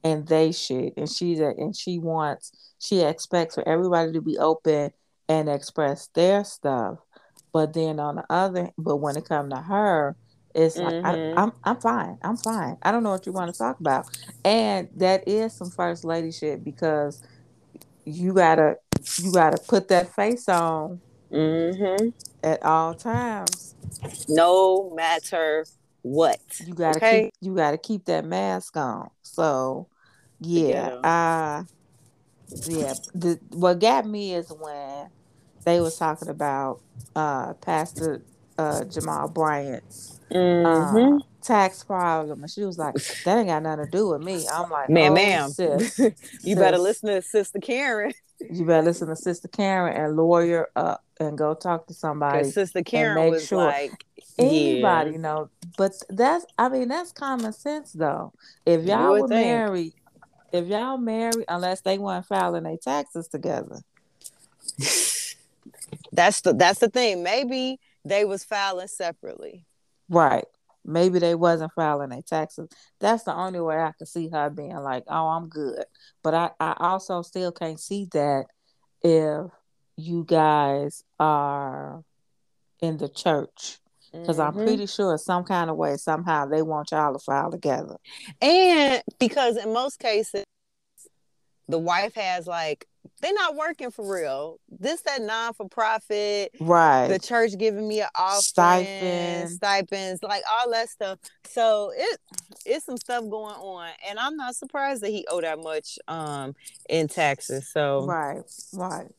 and they should and she's a, and she wants she expects for everybody to be open and express their stuff but then on the other but when it comes to her it's mm-hmm. like I, am I'm, I'm fine i'm fine i don't know what you want to talk about and that is some first lady shit because you gotta you gotta put that face on
mm-hmm.
at all times
no matter what
you gotta okay? keep you gotta keep that mask on so yeah, uh yeah. The what got me is when they was talking about uh Pastor uh Jamal Bryant's mm-hmm. uh, tax problem, and she was like, "That ain't got nothing to do with me." I'm like,
"Man, oh, ma'am, sis, you sis, better listen to Sister Karen.
you better listen to Sister Karen and lawyer up and go talk to somebody."
Sister Karen was sure like,
anybody yeah. know, but that's I mean that's common sense though. If y'all were think. married if y'all married, unless they weren't filing their taxes together.
that's the that's the thing. Maybe they was filing separately.
Right. Maybe they wasn't filing their taxes. That's the only way I could see her being like, "Oh, I'm good." But I, I also still can't see that if you guys are in the church because mm-hmm. I'm pretty sure some kind of way somehow they want y'all to file together.
And because in most cases, the wife has like they're not working for real. This that non for profit,
right?
The church giving me an offering, stipend, stipends, like all that stuff. So it it's some stuff going on, and I'm not surprised that he owe that much um in taxes. So
right, right.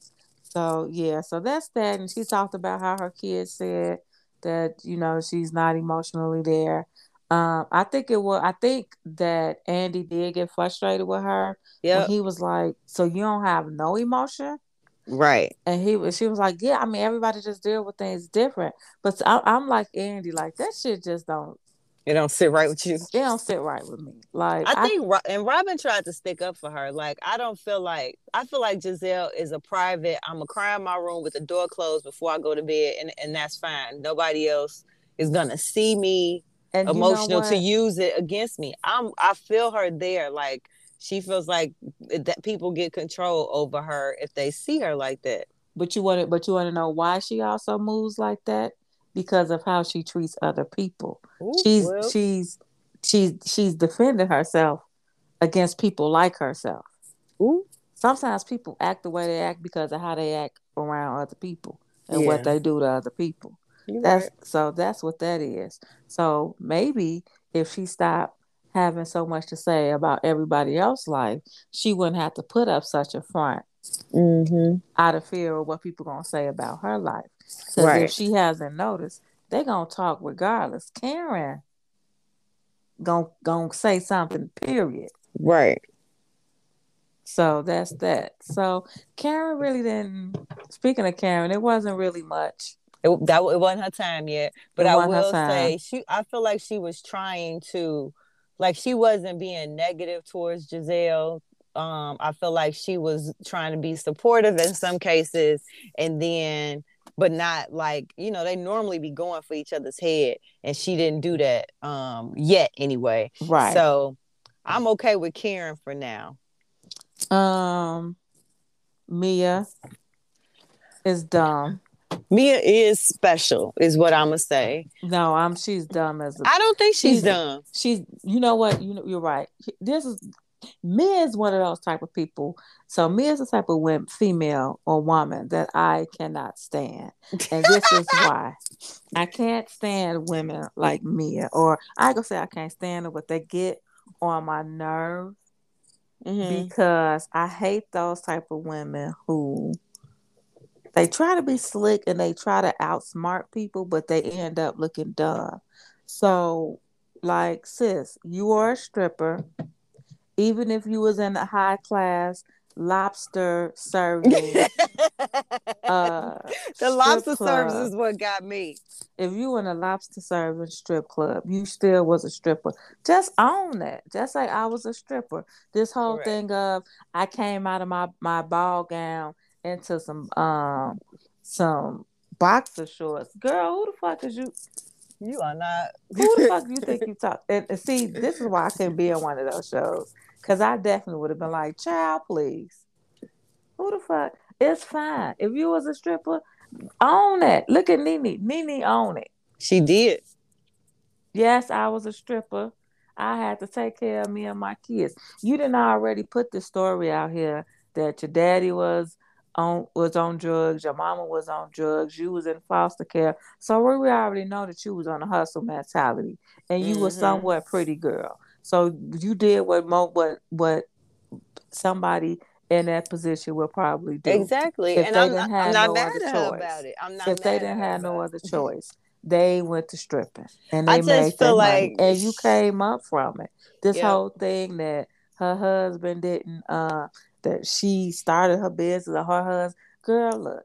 So yeah, so that's that, and she talked about how her kids said that you know she's not emotionally there. Um, I think it was. I think that Andy did get frustrated with her. Yeah, he was like, "So you don't have no emotion."
Right.
And he was, she was like, yeah, I mean, everybody just deal with things different. But I, am like Andy, like that shit just don't.
It don't sit right with you. It
don't sit right with me. Like
I think, I, and Robyn tried to stick up for her. Like I don't feel like I feel like Gizelle is a private. I'm a cry in my room with the door closed before I go to bed, and and that's fine. Nobody else is gonna see me and emotional you know to use it against me. I'm I feel her there. Like she feels like that people get control over her if they see her like that.
But you want to, but you want to know why she also moves like that because of how she treats other people. Ooh, she's well. she's she's she's defending herself against people like herself.
Ooh.
Sometimes people act the way they act because of how they act around other people and
Yeah.
what they do to other people.
You
That's
right.
so that's what that is. So maybe if she stopped having so much to say about everybody else's life, she wouldn't have to put up such a front
Mm-hmm.
out of fear of what people gonna say about her life. Because
Right.
if she hasn't noticed, they gonna talk regardless. Karen gonna gonna say something, period.
Right.
So that's that. So Karen really didn't speaking of Karen, it wasn't really much.
It, that it wasn't her time yet, but I will say she. I feel like she was trying to, like she wasn't being negative towards Gizelle. Um, I feel like she was trying to be supportive in some cases, and then, but not like you know they normally be going for each other's head, and she didn't do that um yet anyway.
Right.
So I'm okay with Karen for now.
um Mia is dumb.
Mia is special, is what I'm gonna say.
No, I'm she's dumb as a
I don't think she's
She's-
dumb.
she's you know what you know you're right this is Mia is one of those type of people so Mia is the type of women, female or woman that I cannot stand and this is why I can't stand women like Mia or I gonna say I can't stand them but they get on my nerve
Mhm.
because I hate those type of women who they try to be slick and they try to outsmart people, but they end up looking dumb. So, like, sis, you are a stripper. Even if you was in a high class lobster serving, uh,
the lobster
club,
service is what got me.
if you in a lobster serving strip club, you still was a stripper. Just own that. Just like I was a stripper. This whole
Correct.
thing of I came out of my my ball gown into some um some boxer shorts. Girl, who the fuck is you?
You are not.
Who the fuck do you think you talk? And, and see, this is why I can't be on one of those shows because I definitely would have been like, "Child, please." Who the fuck? It's fine if you was a stripper. Own it. Look at Nene. Nene own it.
She did.
Yes, I was a stripper. I had to take care of me and my kids. You didn't already put the story out here that your daddy was on was on drugs, your mama was on drugs, you was in foster care. So we we already know that you was on a hustle mentality and you were
Mhm.
somewhat pretty girl. So you did what mo what what somebody in that position would probably do.
Exactly.
If
and
they
I'm
not
not,
have
I'm not
no
mad
other choice.
about it. I'm not
if they didn't have no other choice, they went to stripping and
I
they
just
made their
feel
money.
like-
and you came up from it. This
Yep.
whole thing that her husband didn't, uh, that she started her business or her husband. Girl, look,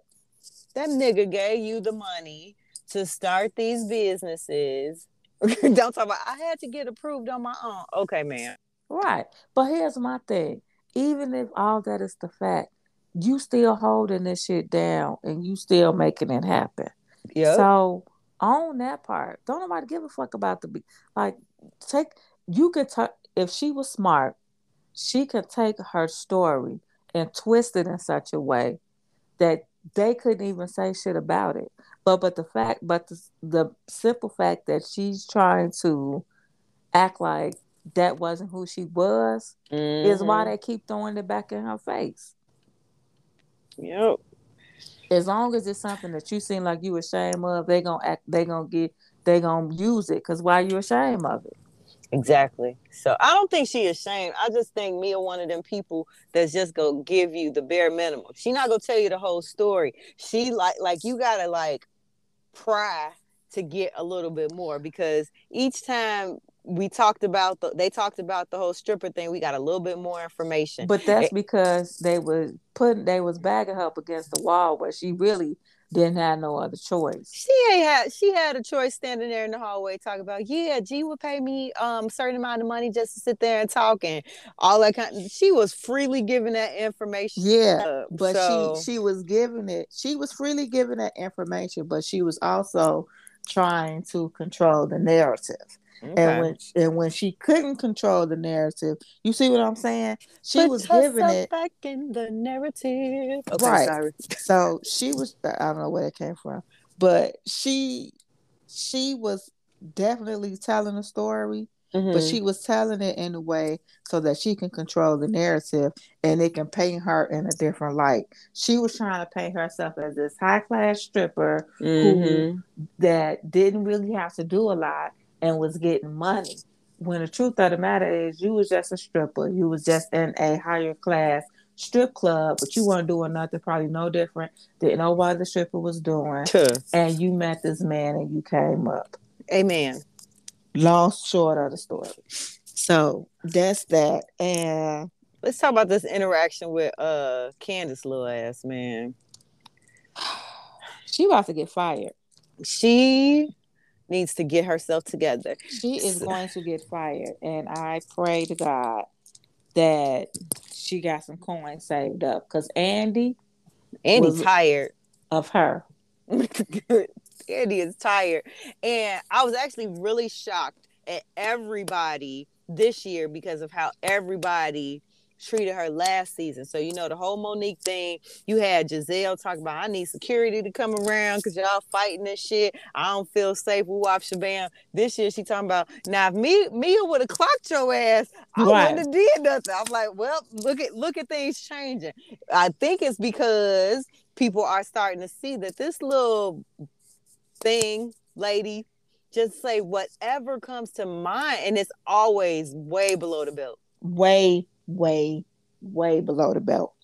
That nigga gave you the money to start these businesses. Don't talk about I had to get approved on my own. Okay, man.
right. But here's my thing. Even if all that is the fact, you still holding this shit down and you still making it happen.
Yeah.
So own that part. Don't nobody give a fuck about the be- like. Take you could talk if she was smart, she could take her story and twist it in such a way that they couldn't even say shit about it. But but the fact, but the, the simple fact that she's trying to act like that wasn't who she was is why
Mhm.
they keep throwing it back in her face.
Yep.
as long as it's something that you seem like you ashamed of, they gonna act. They gonna get. They gonna use it. Cause why you ashamed of it?
Exactly. So I don't think she ashamed. I just think me Mia one of them people that's just gonna give you the bare minimum. She not gonna tell you the whole story. She like like you gotta like pry to get a little bit more because each time we talked about the they talked about the whole stripper thing, we got a little bit more information.
But that's because they was putting. They was bagging her up against the wall where she really didn't have no other choice.
she ain't had she had a choice standing there in the hallway talking about yeah G would pay me um a certain amount of money just to sit there and talk and all that kind she was freely giving that information
Yeah,
up.
but
So-
she she was giving it. She was freely giving that information, but she was also trying to control the narrative.
Okay.
And when and when she couldn't control the narrative, you see what I'm saying? She
Put
was giving it.
back in the narrative. Okay,
Right.
sorry.
So she was. I don't know where it came from, but she she was definitely telling a story, but
Mhm.
she was telling it in a way so that she can control the narrative and it can paint her in a different light. She was trying to paint herself as this high class stripper
Mhm.
that didn't really have to do a lot and was getting money. When the truth of the matter is, you was just a stripper. You was just in a higher class strip club, but you weren't doing nothing probably no different than no other stripper was doing.
Tuh.
And you met this man and you came up.
Amen.
Long short of the story. So that's that. And
Let's talk about this interaction with uh Candace little ass man.
she about to get fired.
She needs to get herself together.
She is going to get fired. And I pray to God that she got some coins saved up. Because Andy
Andy's tired.
of her.
Andy is tired. And I was actually really shocked at everybody this year because of how everybody treated her last season. So, you know, the whole Monique thing, you had Gizelle talking about, I need security to come around because y'all fighting this shit. I don't feel safe. Woo wop shabam. This year, she talking about, now if me, Mia would have clocked your ass, I
Right.
wouldn't have did nothing. I'm like, well, look at look at things changing. I think it's because people are starting to see that this little thing, lady, just say whatever comes to mind, and it's always way below the belt.
Way, way, way below the belt.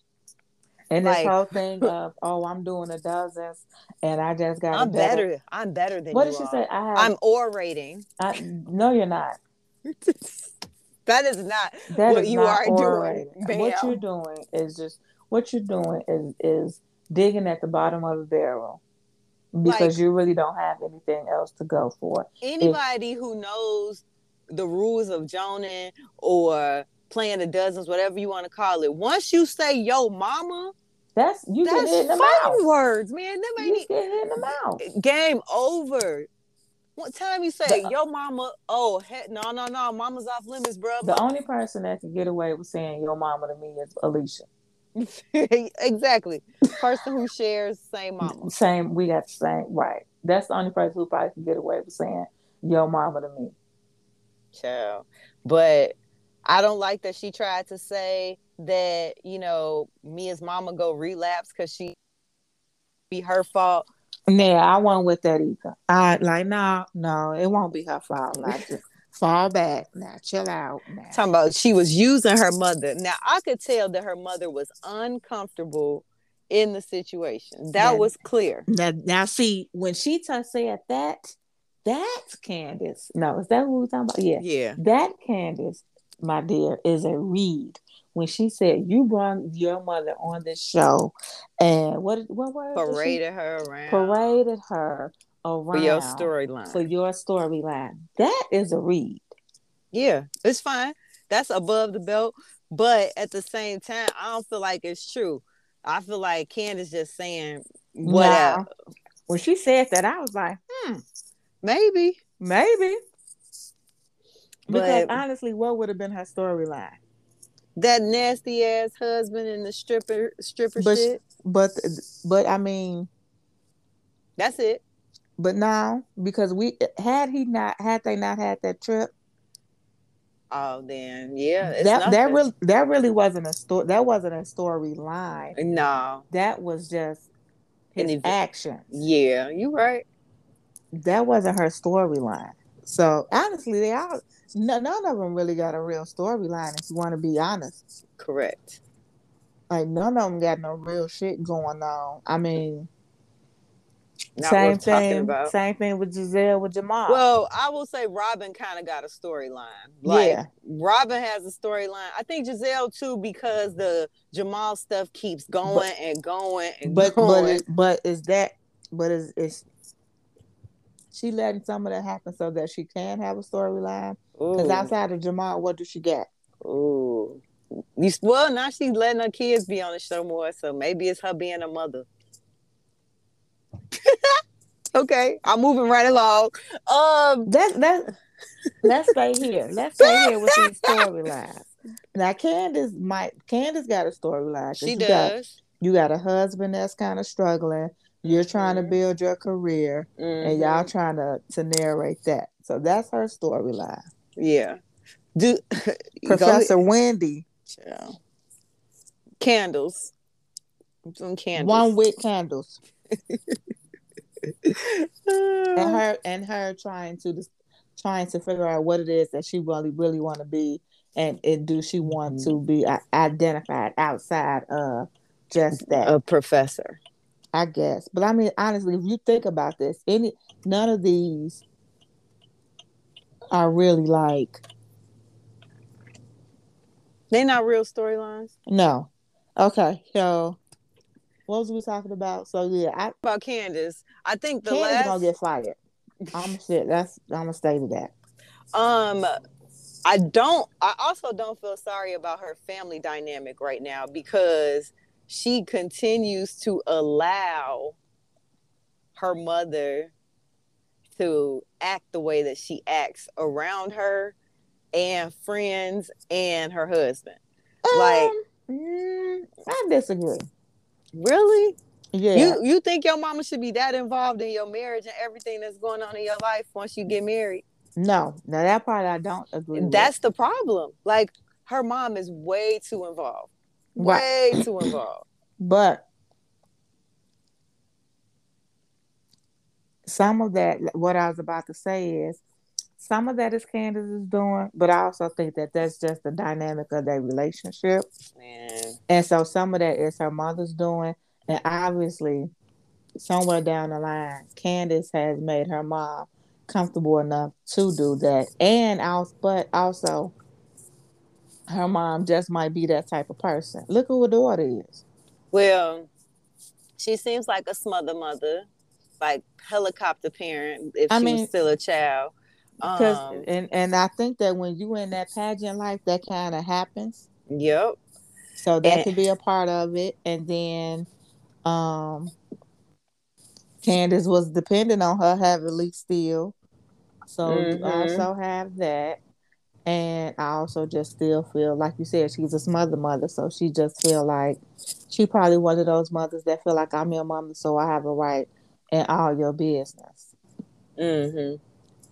And this
Like-
whole thing of, oh, I'm doing a dozen, and I just got
I'm better. I'm better than
What
you
did she
are.
say? I have
I'm orating.
I, no, you're not.
that is not.
That
What
is
you
not
are doing,
orating. What you're doing is just what you're doing is is digging at the bottom of the barrel because
Like-
you really don't have anything else to go for.
anybody who knows the rules of Jonan or playing the dozens, whatever you want to call it, once you say yo mama,
That's you get
that's
hit in the mouth.
words, man. Them
You
ain't
get hit in the mouth.
game over. What time you say
The-
yo mama? Oh heck, no no no, mama's off limits, bro.
The only person that can get away with saying yo mama to me is Alicia.
exactly. Person who shares same mama.
Same, we got the same right. That's the only person who probably can get away with saying yo mama to me.
Child. But I don't like that she tried to say that, you know, Mia's mama go relapse because she be her fault.
Nah, I won't with that either. I like no, no, it won't be her fault. Like just fall back now, chill out now.
Talking about she was using her mother. Now I could tell that her mother was uncomfortable in the situation. That
Yeah.
was clear.
Now, now see when she t- said that, that's Candace. No, is that what we're talking about? Yeah,
Yeah.
that Candace, my dear, is a read. When she said you brought your mother on this show, and what what word she-
Paraded her around
paraded her around
for your storyline.
for your storyline. That is a read.
Yeah, it's fine. That's above the belt. But at the same time, I don't feel like it's true. I feel like Candace just saying whatever.
When she said that, I was like, hmm,
Maybe.
maybe. Because
But-
honestly, what would have been her storyline?
That nasty ass husband and the stripper stripper
But-
shit.
But, but I mean,
That's it.
but now because we had he not had they not had that trip,
Oh then yeah.
That that really that really wasn't a story. That wasn't a storyline.
No.
That was just
An
his
event.
actions.
Yeah, you right.
that wasn't her storyline. So honestly, they all no, none of them really got a real storyline. If you want to be honest,
Correct.
like none of them got no real shit going on. I mean,
Not
same thing.
about.
Same thing with Gizelle with Jamal.
Well, I will say Robyn kind of got a storyline. Like
yeah,
Robyn has a storyline. I think Gizelle too, because the Jamal stuff keeps going and going and
but
going.
but it, but is that but is is she letting some of that happen so that she can have a storyline? Because outside of Jamal, what do she get?
Ooh. You, well, now she's letting her kids be on the show more, so maybe it's her being a mother. okay, I'm moving right along. Um,
That that let's stay here. Let's stay here with these storylines. Now Candace might Candace got a storyline.
she
got
does.
you got a husband that's kind of struggling. You're trying to
Mhm.
build your career, and y'all
Mhm.
trying to to narrate that. So that's her storyline.
Yeah. Do
Professor Wendy.
Yeah. Candles. Some candles.
One wick candles. and her and her trying to trying to figure out what it is that she really really want to be and, and do she want mm-hmm. to be uh, identified outside of just that
a professor
i guess but i mean honestly if you think about this any none of these are really like
they're not real storylines
no okay so what was we talking about? So yeah, I,
about Candace. I think the
Candace
last
gonna get fired. I'm shit. That's I'm gonna stay to that.
Um, I don't. I also don't feel sorry about her family dynamic right now because she continues to allow her mother to act the way that she acts around her and friends and her husband. Um, like,
mm, I disagree.
Really?
Yeah.
You you think your mama should be that involved in your marriage and everything that's going on in your life once you get married?
No. Now that part I don't agree.
That's with. the problem. Like her mom is way too involved. Way right. too involved.
But some of that what I was about to say is some of that is Candace is doing, but I also think that that's just the dynamic of their relationship. Man. And so some of that is her mother's doing, and obviously, somewhere down the line, Candace has made her mom comfortable enough to do that, and I also, but also, her mom just might be that type of person. Look who her daughter is.
Well, she seems like a smother mother, like helicopter parent if I she mean, was still a child.
Because um, and and I think that when you in that pageant life, that kind of happens.
Yep.
So that and, could be a part of it, and then, um, Candace was dependent on her heavily still, so mm-hmm. also have that. And I also just still feel like you said she's a smother mother, so she just feel like she probably one of those mothers that feel like I'm your mother, so I have a right in all your business.
Mm-hmm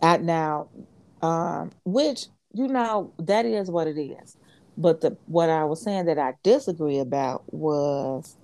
at now, um, which you know that is what it is. But the what I was saying that I disagree about was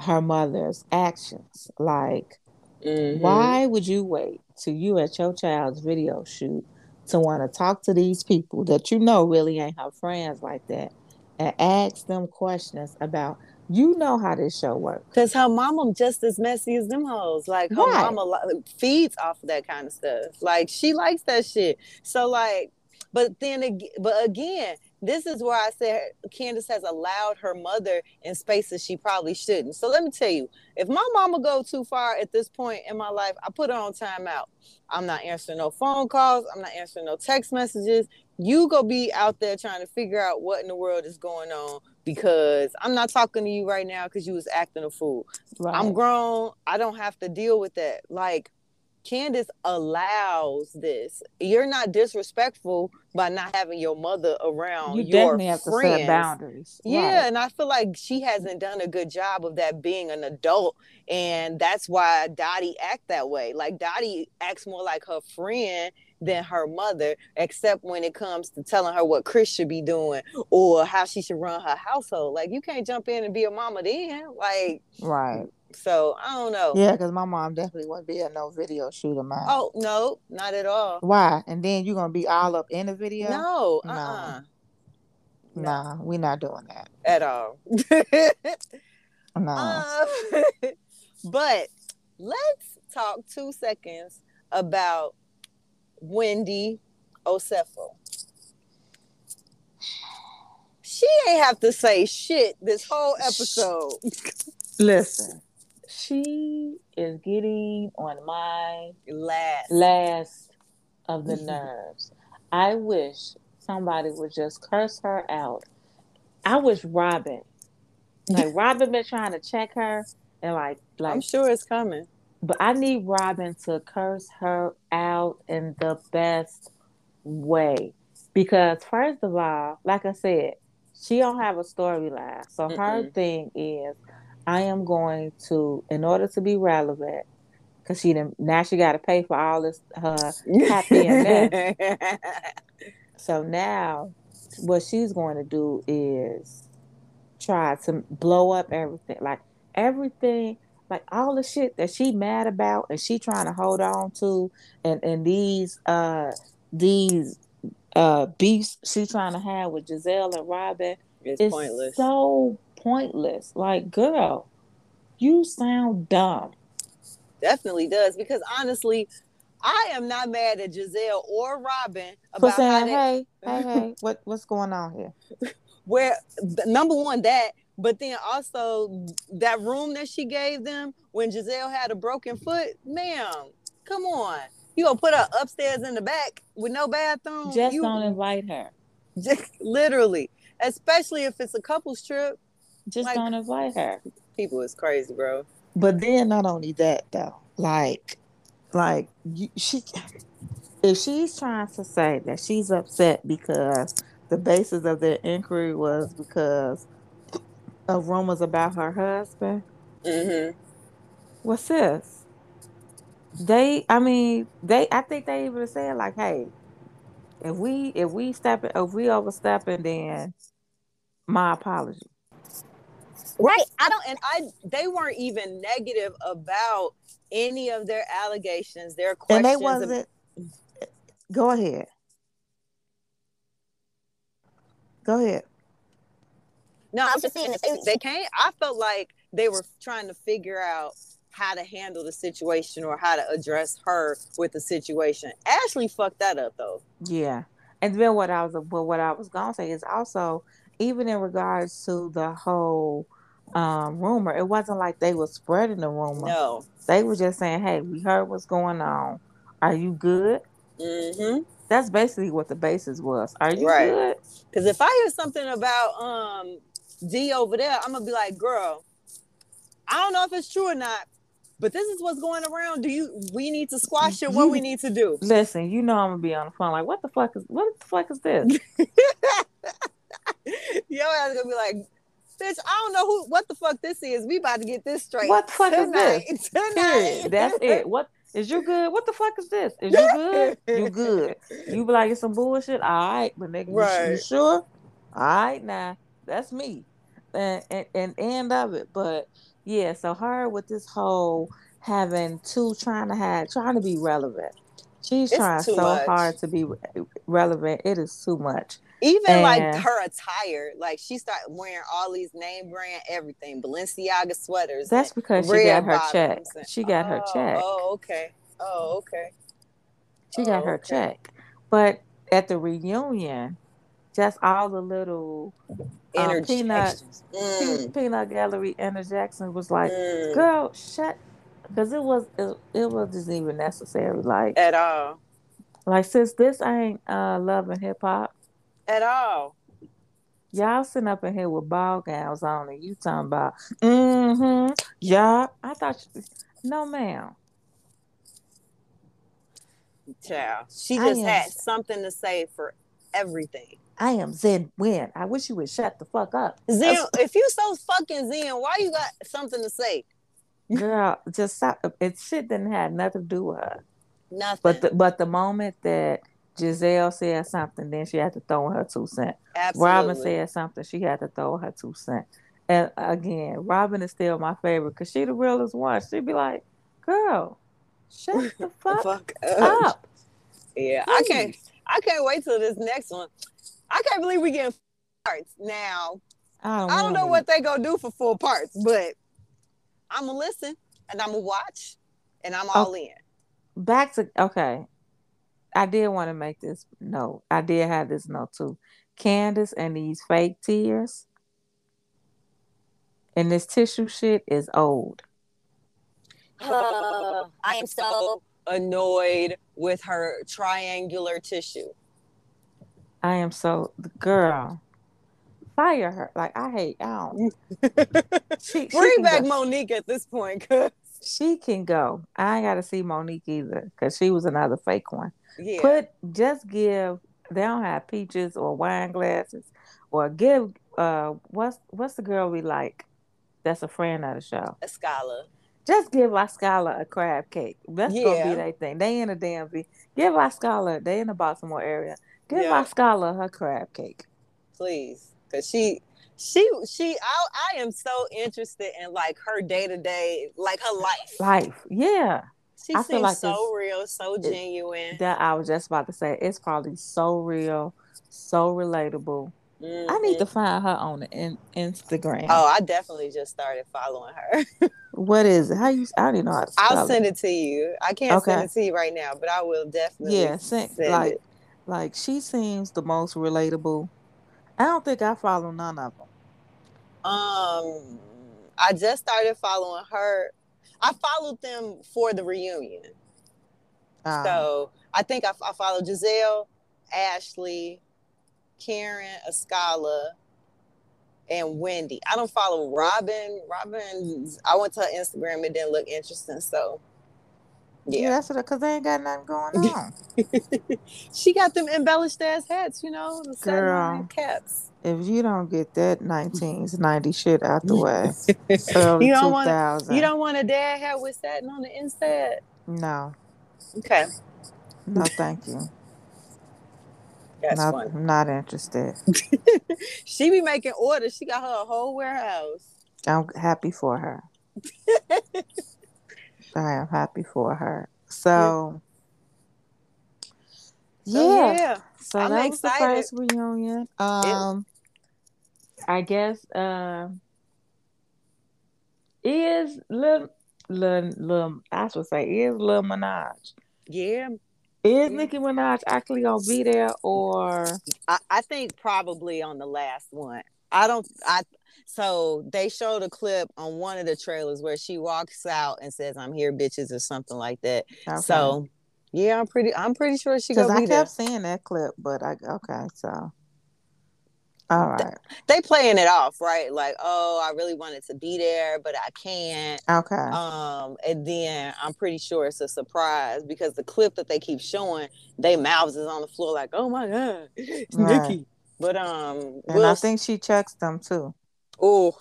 her mother's actions. Like, mm-hmm. why would you wait till you at your child's video shoot to want to talk to these people that you know really ain't her friends like that and ask them questions about you know how this show works.
Cause her mama just as messy as them hoes. Like her right. mama feeds off of that kind of stuff. Like she likes that shit. So like, but then but again, this is where I said Candace has allowed her mother in spaces she probably shouldn't. So let me tell you, if my mama go too far at this point in my life, I put her on timeout. I'm not answering no phone calls. I'm not answering no text messages. You go be out there trying to figure out what in the world is going on because I'm not talking to you right now because you was acting a fool. Right. I'm grown. I don't have to deal with that. Like Candace allows this. You're not disrespectful by not having your mother around. You your definitely have friends. to set
boundaries.
Yeah, right. and I feel like she hasn't done a good job of that being an adult, and that's why Dottie act that way. Like Dottie acts more like her friend than her mother, except when it comes to telling her what Chris should be doing or how she should run her household. Like you can't jump in and be a mama then. Like
right.
So I don't know.
Yeah, because my mom definitely wouldn't be at no video shoot of mine.
Oh no, not at all.
Why? And then you're gonna be all up in the video?
No, uh uh-uh.
Nah, we're not doing that.
At all.
no.
Um, but let's talk two seconds about Wendy Osefo. She ain't have to say shit this whole episode.
Listen, she is getting on my
last
last of the nerves. I wish somebody would just curse her out. I wish Robyn, like Robyn, been trying to check her, and like, like
I'm sure it's coming.
But I need Robyn to curse her out in the best way. Because first of all, like I said, she don't have a storyline. So Mm-mm. her thing is I am going to, in order to be relevant, because she didn't now she gotta pay for all this her happy and So now, what she's going to do is try to blow up everything, like everything, like all the shit that she mad about, and she trying to hold on to, and and these uh these uh beefs she trying to have with Gizelle and Robyn
It's
is
pointless.
so pointless. Like, girl, you sound dumb.
Definitely does because honestly, I am not mad at Gizelle or
Robyn
about how
saying,
they
hey, hey, hey, what what's going on here?
where number one that, but then also that room that she gave them when Gizelle had a broken foot, ma'am, come on. You gonna put her upstairs in the back with no bathroom?
Just
you,
don't invite her.
just literally, especially if it's a couple's trip.
Just
Like-
don't invite her.
People is crazy, bro.
But then not only that though, like, like you, she, if she's trying to say that she's upset because the basis of their inquiry was because of rumors about her husband,
Mm-hmm.
what's this? They, I mean, they, I think they even said like, hey, if we, if we step, it- if we overstepping, then my apology.
Right. I don't and I they weren't even negative about any of their allegations, their questions And
they
ab-
wasn't. Go ahead. Go ahead.
No, I'm just saying they, they can't. I felt like they were trying to figure out how to handle the situation or how to address her with the situation. Ashley fucked that up though.
Yeah, and then what I was, but what I was gonna say is also, even in regards to the whole um, rumor, it wasn't like they were spreading the rumor.
No.
They were just saying, "Hey, we heard what's going on. Are you good?"
Mm-hmm.
That's basically what the basis was. Are you
Right.
good?
Because if I hear something about um D over there, I'm gonna be like, girl, I don't know if it's true or not, but this is what's going around. Do you we need to squash it? What we need to do?
Listen, you know I'm gonna be on the phone. Like, what the fuck is what the fuck is this?
Your ass gonna be like, bitch, I don't know who what the fuck this is. We about to get this straight.
What the fuck is
tonight.
this?
Tonight.
That's it. What is you good? What the fuck is this? Is you good? You good? You be like it's some bullshit. All right, but nigga, you, you sure? All right, now that's me, and, and and end of it. But yeah, so her with this whole having two trying to have trying to be relevant. She's
It's
trying so
much.
hard to be re- relevant. It is too much.
Even like her attire, like she started wearing all these name brand everything, Balenciaga sweaters.
That's because she got her check.
and-
She got her
Oh,
check.
Oh, okay. Oh, okay.
She got
Oh,
her
okay.
check. But at the reunion, just all the little um, peanut
Pe-
Pe-
Mm,
peanut gallery Anna Jackson was like,
mm,
"Girl, shut," because it was it, it wasn't even necessary. Like
at all.
like since this ain't uh love and hip hop,
At all.
y'all sitting up in here with ball gowns on and you talking about mm-hmm yeah. I thought you, no ma'am.
Child. She just
am-
had something to say for everything.
I am Zen Win. I wish you would shut the fuck up.
Zen, if you so fucking Zen, why you got something to say?
Girl, just stop. It shit didn't have nothing to do with her.
Nothing.
But the, but the moment that Gizelle said something, then she had to throw in her two cents.
Absolutely.
Robyn said something, she had to throw her two cents. And again, Robyn is still my favorite because she the realest one. She'd be like, "Girl, shut the fuck
Fuck
up."
Yeah, I can't. I can't wait till this next one. I can't believe we getting parts now.
I don't,
I don't know what they gonna do for full parts, but I'm gonna listen and I'm gonna watch and I'm oh, all in.
Back to okay. I did want to make this note. I did have this note too. Candace and these fake tears and this tissue shit is old.
I am so annoyed with her triangular tissue.
I am so girl. Fire her. Like I hate. I don't. She, she
Bring
can
back
go.
Monique at this point, cause
She can go. I ain't got to see Monique either because she was another fake one.
yeah,
Put just give. They don't have peaches or wine glasses, or give. Uh, what's what's the girl we like? That's a friend of the show.
a scholar.
Just give La Scala a crab cake. That's gonna be their thing. They in a damn V. Give La Scala. They in the Baltimore area. Give
Yeah.
scholar her crab cake.
please because she she she I, I am so interested in like her day-to-day like her life
Life. Yeah.
she
I
seems
like
so real so genuine
That I was just about to say. It's probably so real, so relatable. I need
Mhm.
to find her on the in- Instagram.
oh i definitely just started following her
What is it? How you? I don't even know how to
i'll send it to you i can't send it to you right now but i will definitely
Yeah, send,
send
like,
it
like she seems the most relatable. I don't think I follow none of them.
Um i just started following her i followed them for the reunion
Um,
So I think I, I follow Gizelle, Ashley, Karen, Escala, and Wendy. I don't follow Robyn. Robyn, I went to her Instagram. It didn't look interesting. So
yeah,
yeah,
that's because they ain't got nothing going on.
she got them embellished ass hats. You know, the
Girl.
caps.
If you don't get that 1990 shit out the way,
You don't
2000,
You don't want a dad hat with satin on the inside.
no,
Okay,
no, thank you.
that's
not, not interested.
She be making orders. She got her a whole warehouse.
I'm happy for her. I am happy for her. So, yeah.
yeah.
So
I'm
that was the
excited.
first reunion. Um, I guess um, is Lil Lil Lil I should say is Lil Minaj.
Yeah,
Is
Yeah.
Nicki Minaj actually gonna be there or
I, I think probably on the last one. I don't I so they showed a clip on one of the trailers where she walks out and says, I'm here, bitches, or something like that.
okay.
So yeah, I'm pretty I'm pretty sure she
because I kept
there.
seeing that clip, but I okay, so all right,
They playing it off, right? Like, oh, I really wanted to be there, but I can't.
okay,
Um, and then I'm pretty sure it's a surprise because the clip that they keep showing, they mouths is on the floor like, oh my god, it's
Right.
Nicki. But um,
and
we'll
I think she checks them too.
Oh,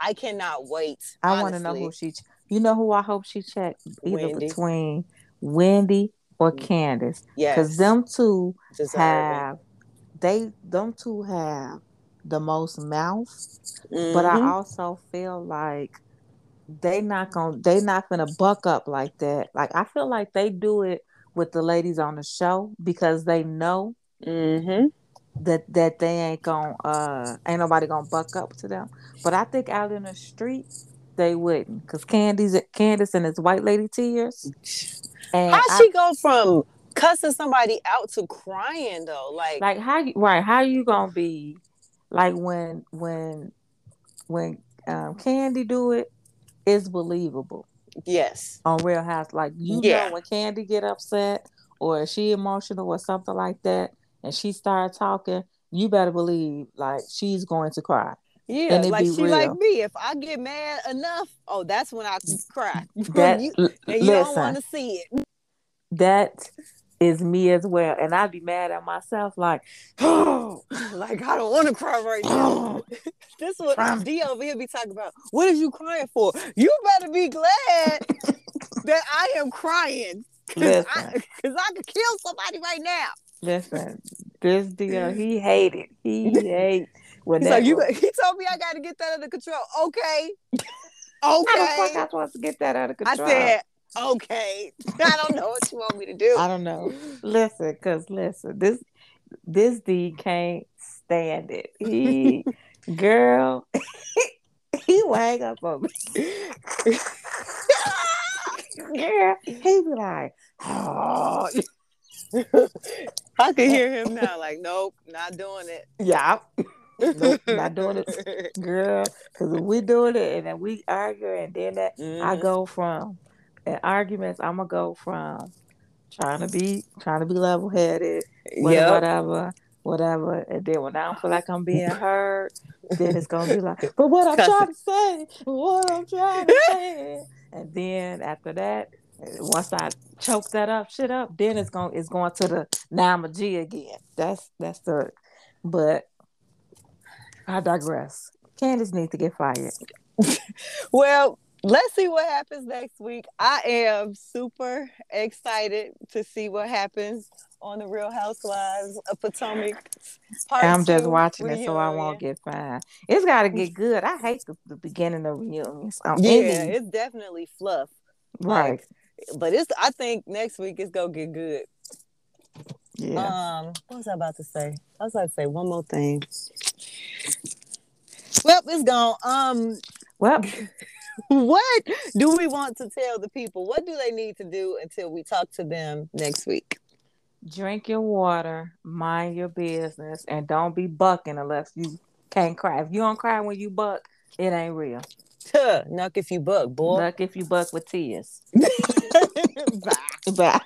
I cannot wait.
I want to know who she. ch- You know who I hope she checked either
Wendy.
between Wendy or
Mm.
Candace,
Yes,
because them two
deserving.
have they them two have the most mouth, but I
Mhm.
also feel like they not gonna they not gonna buck up like that. Like I feel like they do it with the ladies on the show because they know
Mhm.
that that they ain't gonna uh ain't nobody gonna buck up to them. But I think out in the street they wouldn't, cause Candy's Candace and his white lady tears. And
How
I-
she go from cussing somebody out to crying though? Like,
like how you right how you gonna be like when when when um Kandi do it it's believable
yes,
on real house like you
Yeah.
know when Kandi get upset or is she emotional or something like that and she start talking you better believe like she's going to cry
yeah, like she
real.
like me. If I get mad enough, oh, that's when I cry.
that
you, and you don't want to see it.
that is me as well and i'd be mad at myself like
Oh, like I don't want to cry right now. This what. D over here be talking about. What is you crying for? You better be glad that I am crying. Cause
Listen.
I, cause I could kill somebody right now.
listen this deal he hated he hate when that
like, you. He told me I got to get that under control. Okay, Okay.
How the fuck. I supposed to get that out of
I
control?
said, okay. I don't know what you want me to do.
I don't know. Listen, cause listen, this this D can't stand it. He girl, he will hang up on me. girl, he be like, oh,
I can hear him now. Like, nope, not doing it.
yeah, Nope, not doing it. girl, cause if we doing it and then we argue and then that I
Mhm.
go from in arguments, I'm gonna go from trying to be trying to be level headed,
Yep.
whatever, whatever, and then when I don't feel like I'm being heard, then it's gonna be like, but what I'm
Cuss
trying to say, what I'm trying to say, and then after that, once I choke that up, shit up, then it's going it's going to the now I'm a G again. That's that's the, but I digress. Candace needs to get fired.
Well, let's see what happens next week. I am super excited to see what happens on the Real Housewives of Potomac.
I'm just watching it so I won't get fined. It's got to get good. I hate the, the beginning of reunions.
Yeah,
ending-
it's definitely fluff.
right.
But it's I think next week it's gonna get good.
Yeah.
Um, what was I about to say? I was about to say one more thing. Well, it's gone. Um,
well,
what do we want to tell the people? What do they need to do until we talk to them next week?
drink your water, mind your business, and don't be bucking unless you can't cry. If you don't cry when you buck, it ain't real.
Tuh, Knock if you buck, boy.
Buck if you buck with tears.
Bye.
Bye.